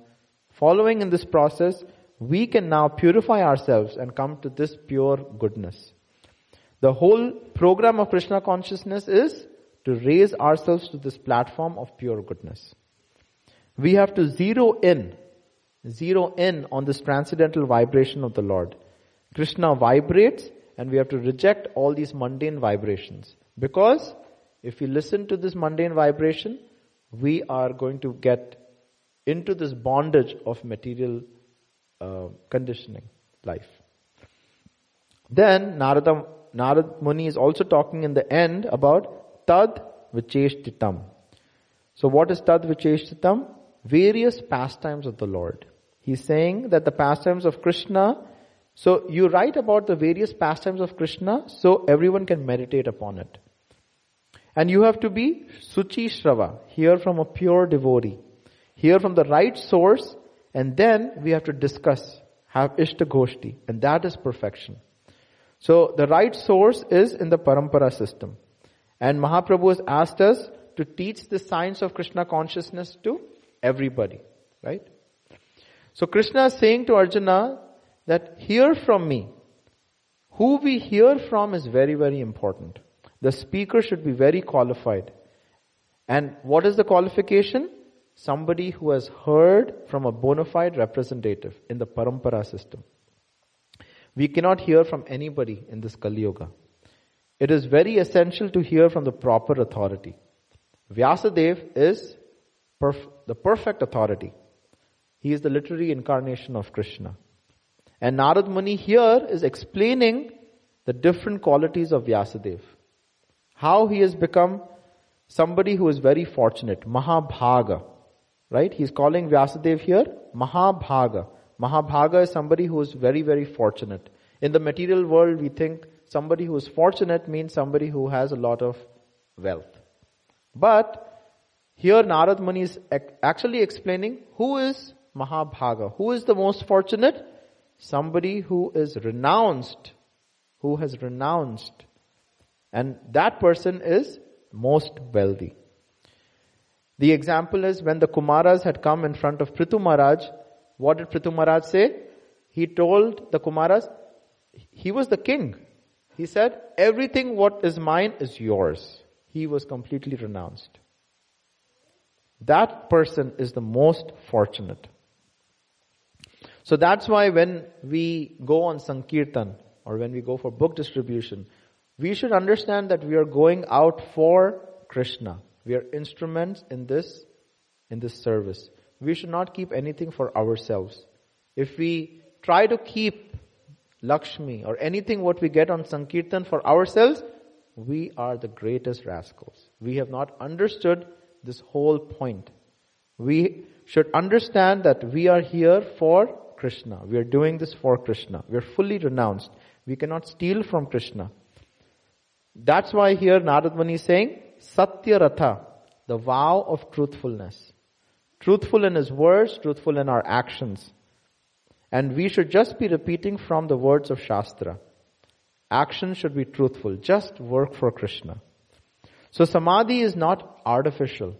Following in this process, we can now purify ourselves and come to this pure goodness. The whole program of Krishna consciousness is to raise ourselves to this platform of pure goodness. We have to zero in, zero in on this transcendental vibration of the Lord. Krishna vibrates and we have to reject all these mundane vibrations. Because if we listen to this mundane vibration, we are going to get into this bondage of material uh, conditioning life. Then Narada, Narad Muni is also talking in the end about Tad Vicheshtitam. So what is Tad Vicheshtitam? Various pastimes of the Lord. He's saying that the pastimes of Krishna so you write about the various pastimes of Krishna so everyone can meditate upon it. And you have to be Suchi Shrava, hear from a pure devotee, hear from the right source, and then we have to discuss, have Ishta Goshti, and that is perfection. So the right source is in the Parampara system. And Mahaprabhu has asked us to teach the science of Krishna consciousness to everybody, right? So Krishna is saying to Arjuna that hear from me. Who we hear from is very, very important. The speaker should be very qualified. And what is the qualification? Somebody who has heard from a bona fide representative in the parampara system. We cannot hear from anybody in this Kali Yuga. It is very essential to hear from the proper authority. Vyasadev is perf- the perfect authority. He is the literary incarnation of Krishna. And Narad Muni here is explaining the different qualities of Vyasadeva. How he has become somebody who is very fortunate, Mahabhaga. Right? He's calling Vyasadeva here Mahabhaga. Mahabhaga is somebody who is very, very fortunate. In the material world, we think somebody who is fortunate means somebody who has a lot of wealth. But here Narad Muni is actually explaining who is Mahabhaga, who is the most fortunate somebody who is renounced, who has renounced, and that person is most wealthy. The example is when the Kumaras had come in front of Prithu Maharaj, what did Prithu Maharaj say? He told the Kumaras, he was the king. He said, everything what is mine is yours. He was completely renounced. That person is the most fortunate. So that's why when we go on Sankirtan or when we go for book distribution, we should understand that we are going out for Krishna. We are instruments in this, in this service. We should not keep anything for ourselves. If we try to keep Lakshmi or anything what we get on Sankirtan for ourselves, we are the greatest rascals. We have not understood this whole point. We should understand that we are here for Krishna. We are doing this for Krishna. We are fully renounced. We cannot steal from Krishna. That's why here Narad is saying, Satya Ratha, the vow of truthfulness. Truthful in his words, truthful in our actions. And we should just be repeating from the words of Shastra. Action should be truthful. Just work for Krishna. So samadhi is not artificial.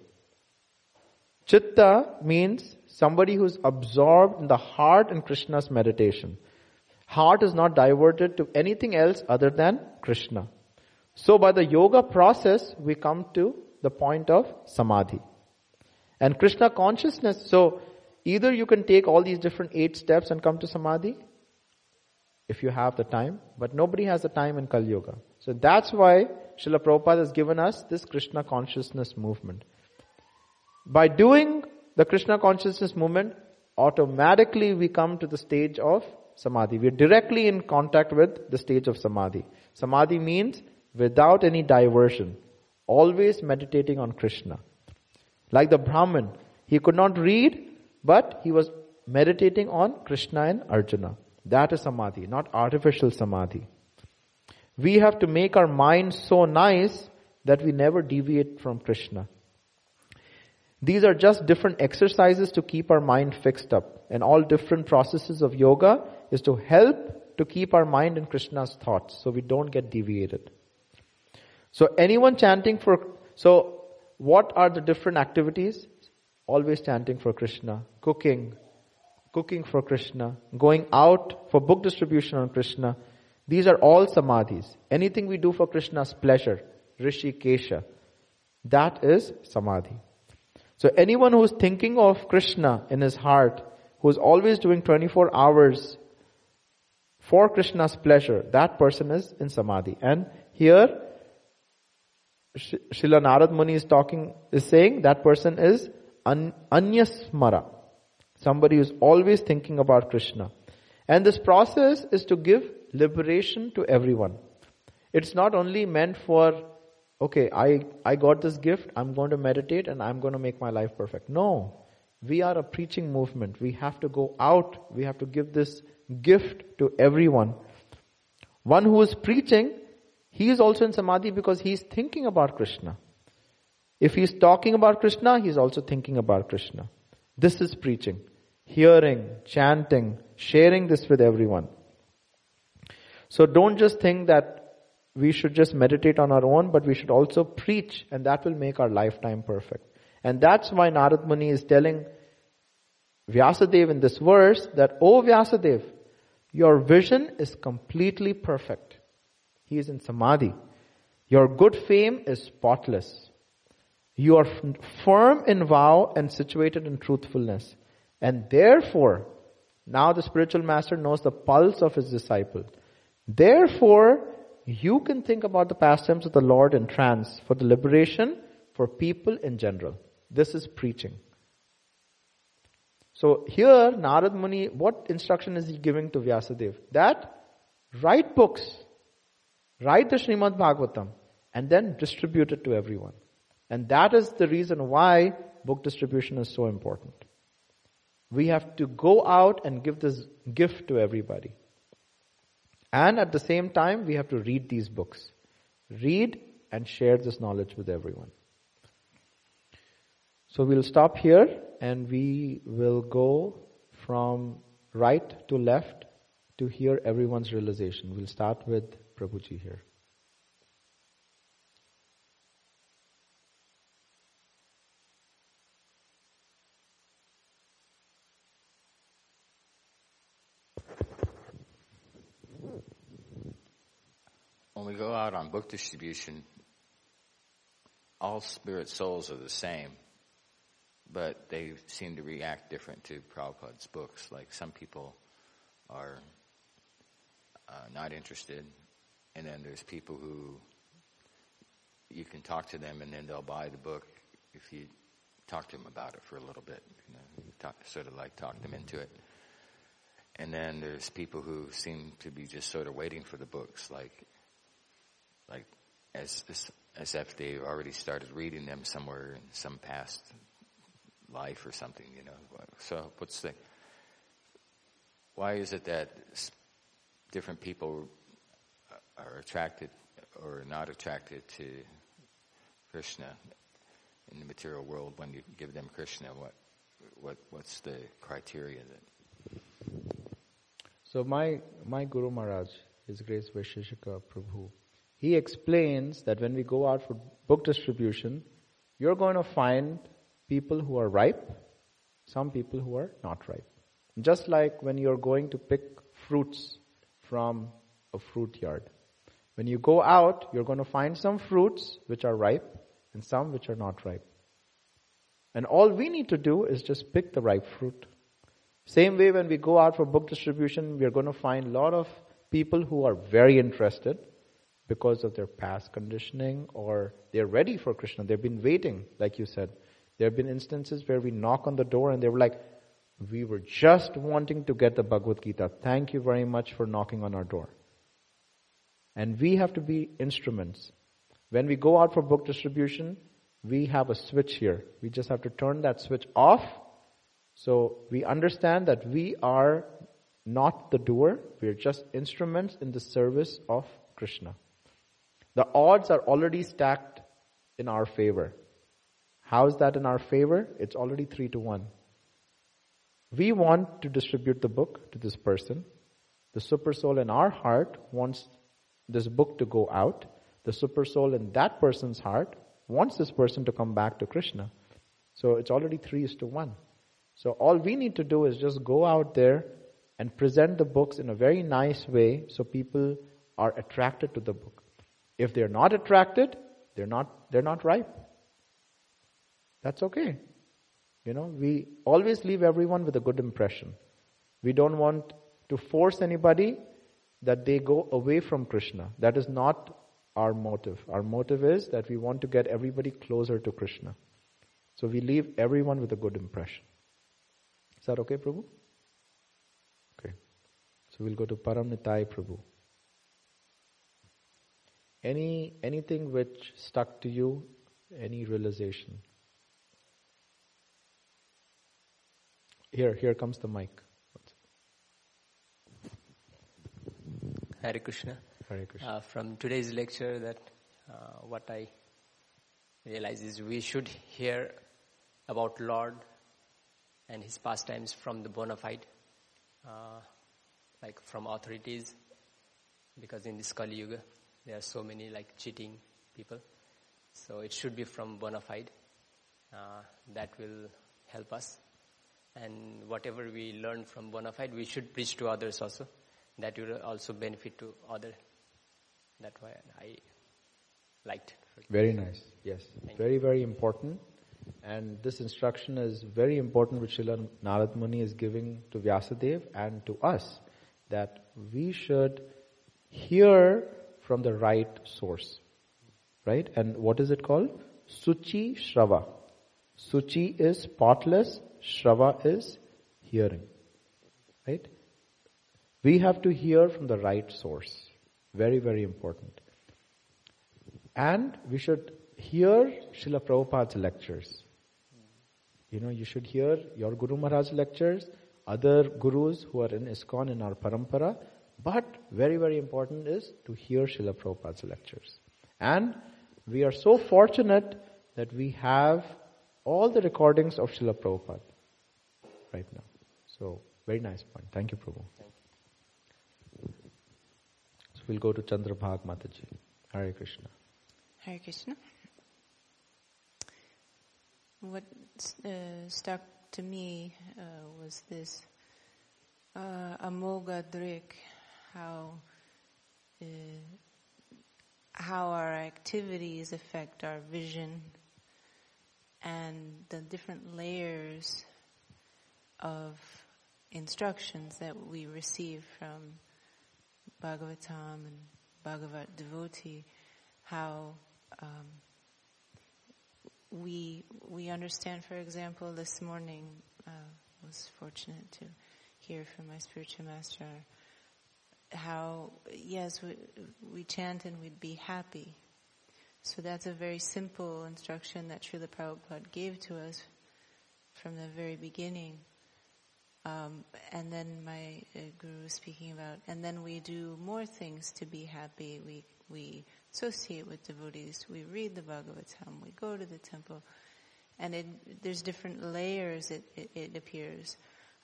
Chitta means somebody who's absorbed in the heart in Krishna's meditation. Heart is not diverted to anything else other than Krishna. So by the yoga process, we come to the point of samadhi. And Krishna consciousness, so either you can take all these different eight steps and come to samadhi, if you have the time, but nobody has the time in Kali Yuga. So that's why Srila Prabhupada has given us this Krishna consciousness movement. By doing the Krishna consciousness movement, automatically we come to the stage of samadhi. We're directly in contact with the stage of samadhi. Samadhi means without any diversion, always meditating on Krishna. Like the Brahmin, he could not read, but he was meditating on Krishna and Arjuna. That is samadhi, not artificial samadhi. We have to make our mind so nice that we never deviate from Krishna. These are just different exercises to keep our mind fixed up. And all different processes of yoga is to help to keep our mind in Krishna's thoughts so we don't get deviated. So anyone chanting for, so what are the different activities? Always chanting for Krishna, cooking, cooking for Krishna, going out for book distribution on Krishna. These are all samadhis. Anything we do for Krishna's pleasure, Rishi Kesha, that is samadhi. So anyone who is thinking of Krishna in his heart, who is always doing 24 hours for Krishna's pleasure, that person is in samadhi. And here, Srila Narad Muni is talking, is saying that person is an, anusmara. Somebody who's always thinking about Krishna. And this process is to give liberation to everyone. It's not only meant for, okay, I, I got this gift, I'm going to meditate and I'm going to make my life perfect. No. We are a preaching movement. We have to go out. We have to give this gift to everyone. One who is preaching, he is also in samadhi because he is thinking about Krishna. If he is talking about Krishna, he is also thinking about Krishna. This is preaching. Hearing, chanting, sharing this with everyone. So don't just think that we should just meditate on our own, but we should also preach and that will make our lifetime perfect. And that's why Narad Muni is telling Vyasadeva in this verse that, Oh Vyasadeva, your vision is completely perfect. He is in samadhi. Your good fame is spotless. You are firm in vow and situated in truthfulness. And therefore, now the spiritual master knows the pulse of his disciple. Therefore, you can think about the pastimes of the Lord in trance for the liberation for people in general. This is preaching. So here, Narad Muni, what instruction is he giving to Vyasadeva? That write books, write the Srimad Bhagavatam, and then distribute it to everyone. And that is the reason why book distribution is so important. We have to go out and give this gift to everybody. And at the same time, we have to read these books. Read and share this knowledge with everyone. So we'll stop here and we will go from right to left to hear everyone's realization. We'll start with Prabhuji here. When we go out on book distribution, all spirit souls are the same but they seem to react different to Prabhupada's books. Like some people are uh, not interested, and then there's people who you can talk to them, and then they'll buy the book if you talk to them about it for a little bit. You know, talk, sort of like talk them into it. And then there's people who seem to be just sort of waiting for the books, like, like as as if they've already started reading them somewhere in some past life or something, you know. So what's the, why is it that different people are attracted or not attracted to Krishna in the material world when you give them Krishna? What, what, what's the criteria that? So my, my Guru Maharaj, His Grace Vaisheshika Prabhu, he explains that when we go out for book distribution, you're going to find people who are ripe, some people who are not ripe. Just like when you're going to pick fruits from a fruit yard. When you go out, you're going to find some fruits which are ripe and some which are not ripe. And all we need to do is just pick the ripe fruit. Same way when we go out for book distribution, we are going to find a lot of people who are very interested because of their past conditioning or they're ready for Krishna. They've been waiting, like you said. There have been instances where we knock on the door and they were like, we were just wanting to get the Bhagavad Gita. Thank you very much for knocking on our door. And we have to be instruments. When we go out for book distribution, we have a switch here. We just have to turn that switch off. So we understand that we are not the doer. We are just instruments in the service of Krishna. The odds are already stacked in our favor. How is that in our favor? It's already three to one. We want to distribute the book to this person. The super soul in our heart wants this book to go out. The super soul in that person's heart wants this person to come back to Krishna. So it's already three is to one. So all we need to do is just go out there and present the books in a very nice way so people are attracted to the book. If they're not attracted, they're not, they're not ripe. That's okay. You know, we always leave everyone with a good impression. We don't want to force anybody that they go away from Krishna. That is not our motive. Our motive is that we want to get everybody closer to Krishna. So we leave everyone with a good impression. Is that okay, Prabhu? Okay. So we'll go to Param Nitai Prabhu. Any anything which stuck to you, any realization? Here, here comes the mic. Hare Krishna. Hare Krishna. Uh, from today's lecture, that uh, what I realize is we should hear about Lord and His pastimes from the bona fide, uh, like from authorities, because in this Kali Yuga there are so many like cheating people. So it should be from bona fide. Uh, that will help us. And whatever we learn from bona fide, we should preach to others also. That will also benefit to other. That's why I liked. Very nice. Yes. very, very important. And this instruction is very important which Srila Narad Muni is giving to Vyasadev and to us that we should hear from the right source. Right? And what is it called? Suchi Shrava. Suchi is spotless, Shrava is hearing. Right? We have to hear from the right source. Very, very important. And we should hear Srila Prabhupada's lectures. You know, you should hear your Guru Maharaj lectures, other gurus who are in ISKCON in our parampara, but very, very important is to hear Srila Prabhupada's lectures. And we are so fortunate that we have all the recordings of Srila Prabhupada right now. So, very nice point. Thank you, Prabhu. So, we'll go to Chandrabhag Mataji. Hare Krishna. Hare Krishna. What uh, stuck to me uh, was this uh, amogha how uh, how our activities affect our vision, and the different layers of instructions that we receive from Bhagavatam and Bhagavat devotee, how um, we we understand. For example, this morning uh, was fortunate to hear from my spiritual master how yes we we chant and we'd be happy. So that's a very simple instruction that Srila Prabhupada gave to us from the very beginning. Um, and then my uh, guru was speaking about, and then we do more things to be happy. We we associate with devotees. We read the Bhagavatam. We go to the temple, and it, there's different layers. It it, it appears,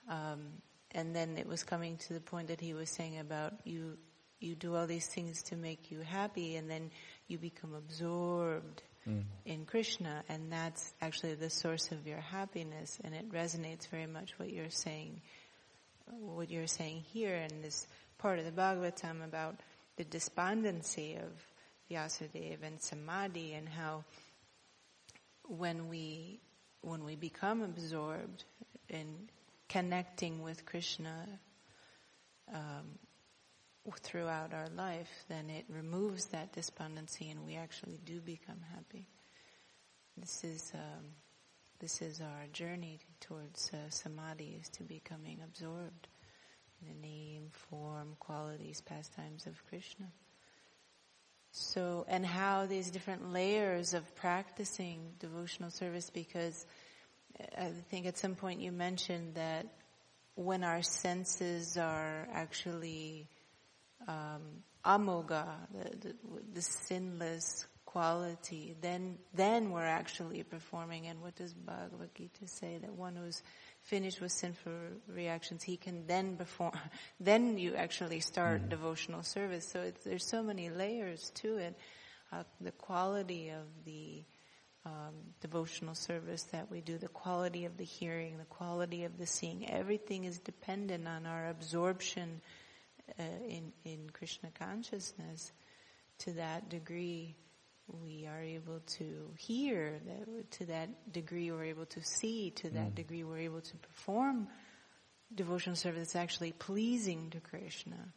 um, and then it was coming to the point that he was saying about you. You do all these things to make you happy, and then you become absorbed Mm. in Krishna, and that's actually the source of your happiness, and it resonates very much what you're saying, what you're saying here in this part of the Bhagavatam about the despondency of Vyasadeva and Samadhi, and how when we when we become absorbed in connecting with Krishna, um, throughout our life, then it removes that despondency and we actually do become happy. This is, um, this is our journey towards uh, samadhi, is to becoming absorbed in the name, form, qualities, pastimes of Krishna. So, and how these different layers of practicing devotional service, because I think at some point you mentioned that when our senses are actually um, amogha, the, the, the, sinless quality, then then we're actually performing. And what does Bhagavad Gita say? That one who's finished with sinful reactions, he can then perform. Then you actually start mm-hmm. devotional service. So there's so many layers to it. Uh, the quality of the um, devotional service that we do, the quality of the hearing, the quality of the seeing, everything is dependent on our absorption uh, in in Krishna consciousness. To that degree, we are able to hear. That, to that degree, we're able to see. To that mm. degree, we're able to perform devotional service that's actually pleasing to Krishna.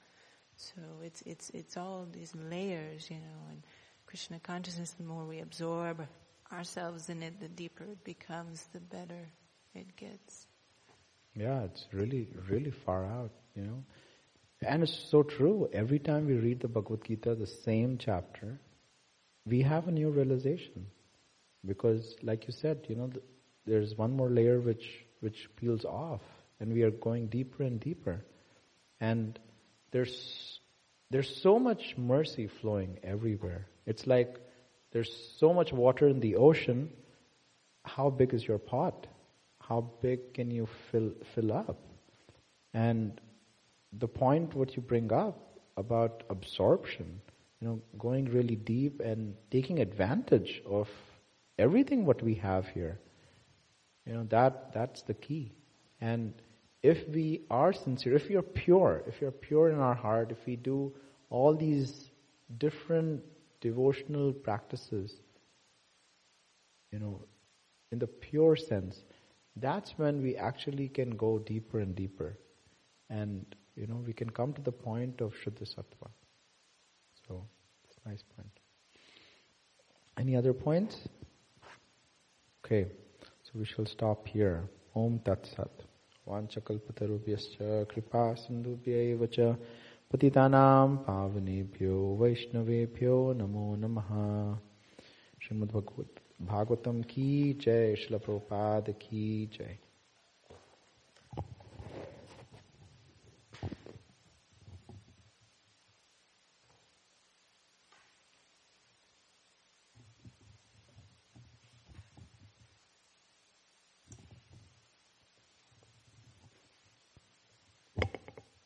So it's it's it's all these layers, you know, and Krishna consciousness. The more we absorb ourselves in it, the deeper it becomes, the better it gets. Yeah, it's really, really far out, you know. And it's so true. Every time we read the Bhagavad Gita, the same chapter, we have a new realization. Because, like you said, you know, the, there's one more layer which, which peels off, and we are going deeper and deeper. And there's, there's so much mercy flowing everywhere. It's like there's so much water in the ocean. How big is your pot? How big can you fill, fill up? And the point what you bring up about absorption, you know, going really deep and taking advantage of everything what we have here. You know, that, that's the key. And if we are sincere, if we are pure, if we are pure in our heart, if we do all these different devotional practices, you know, in the pure sense, that's when we actually can go deeper and deeper. And, you know, we can come to the point of Shuddha Sattva. So, it's a nice point. Any other points? Okay, so we shall stop here. Om Tat Sat. वाञ्छकल्पतरुभ्यश्च कृपा सिन्धुभ्य च पतितानां पावनेभ्यो वैष्णवेभ्यो नमो नमः। श्रीमद्भगवत की जय शिल की जय।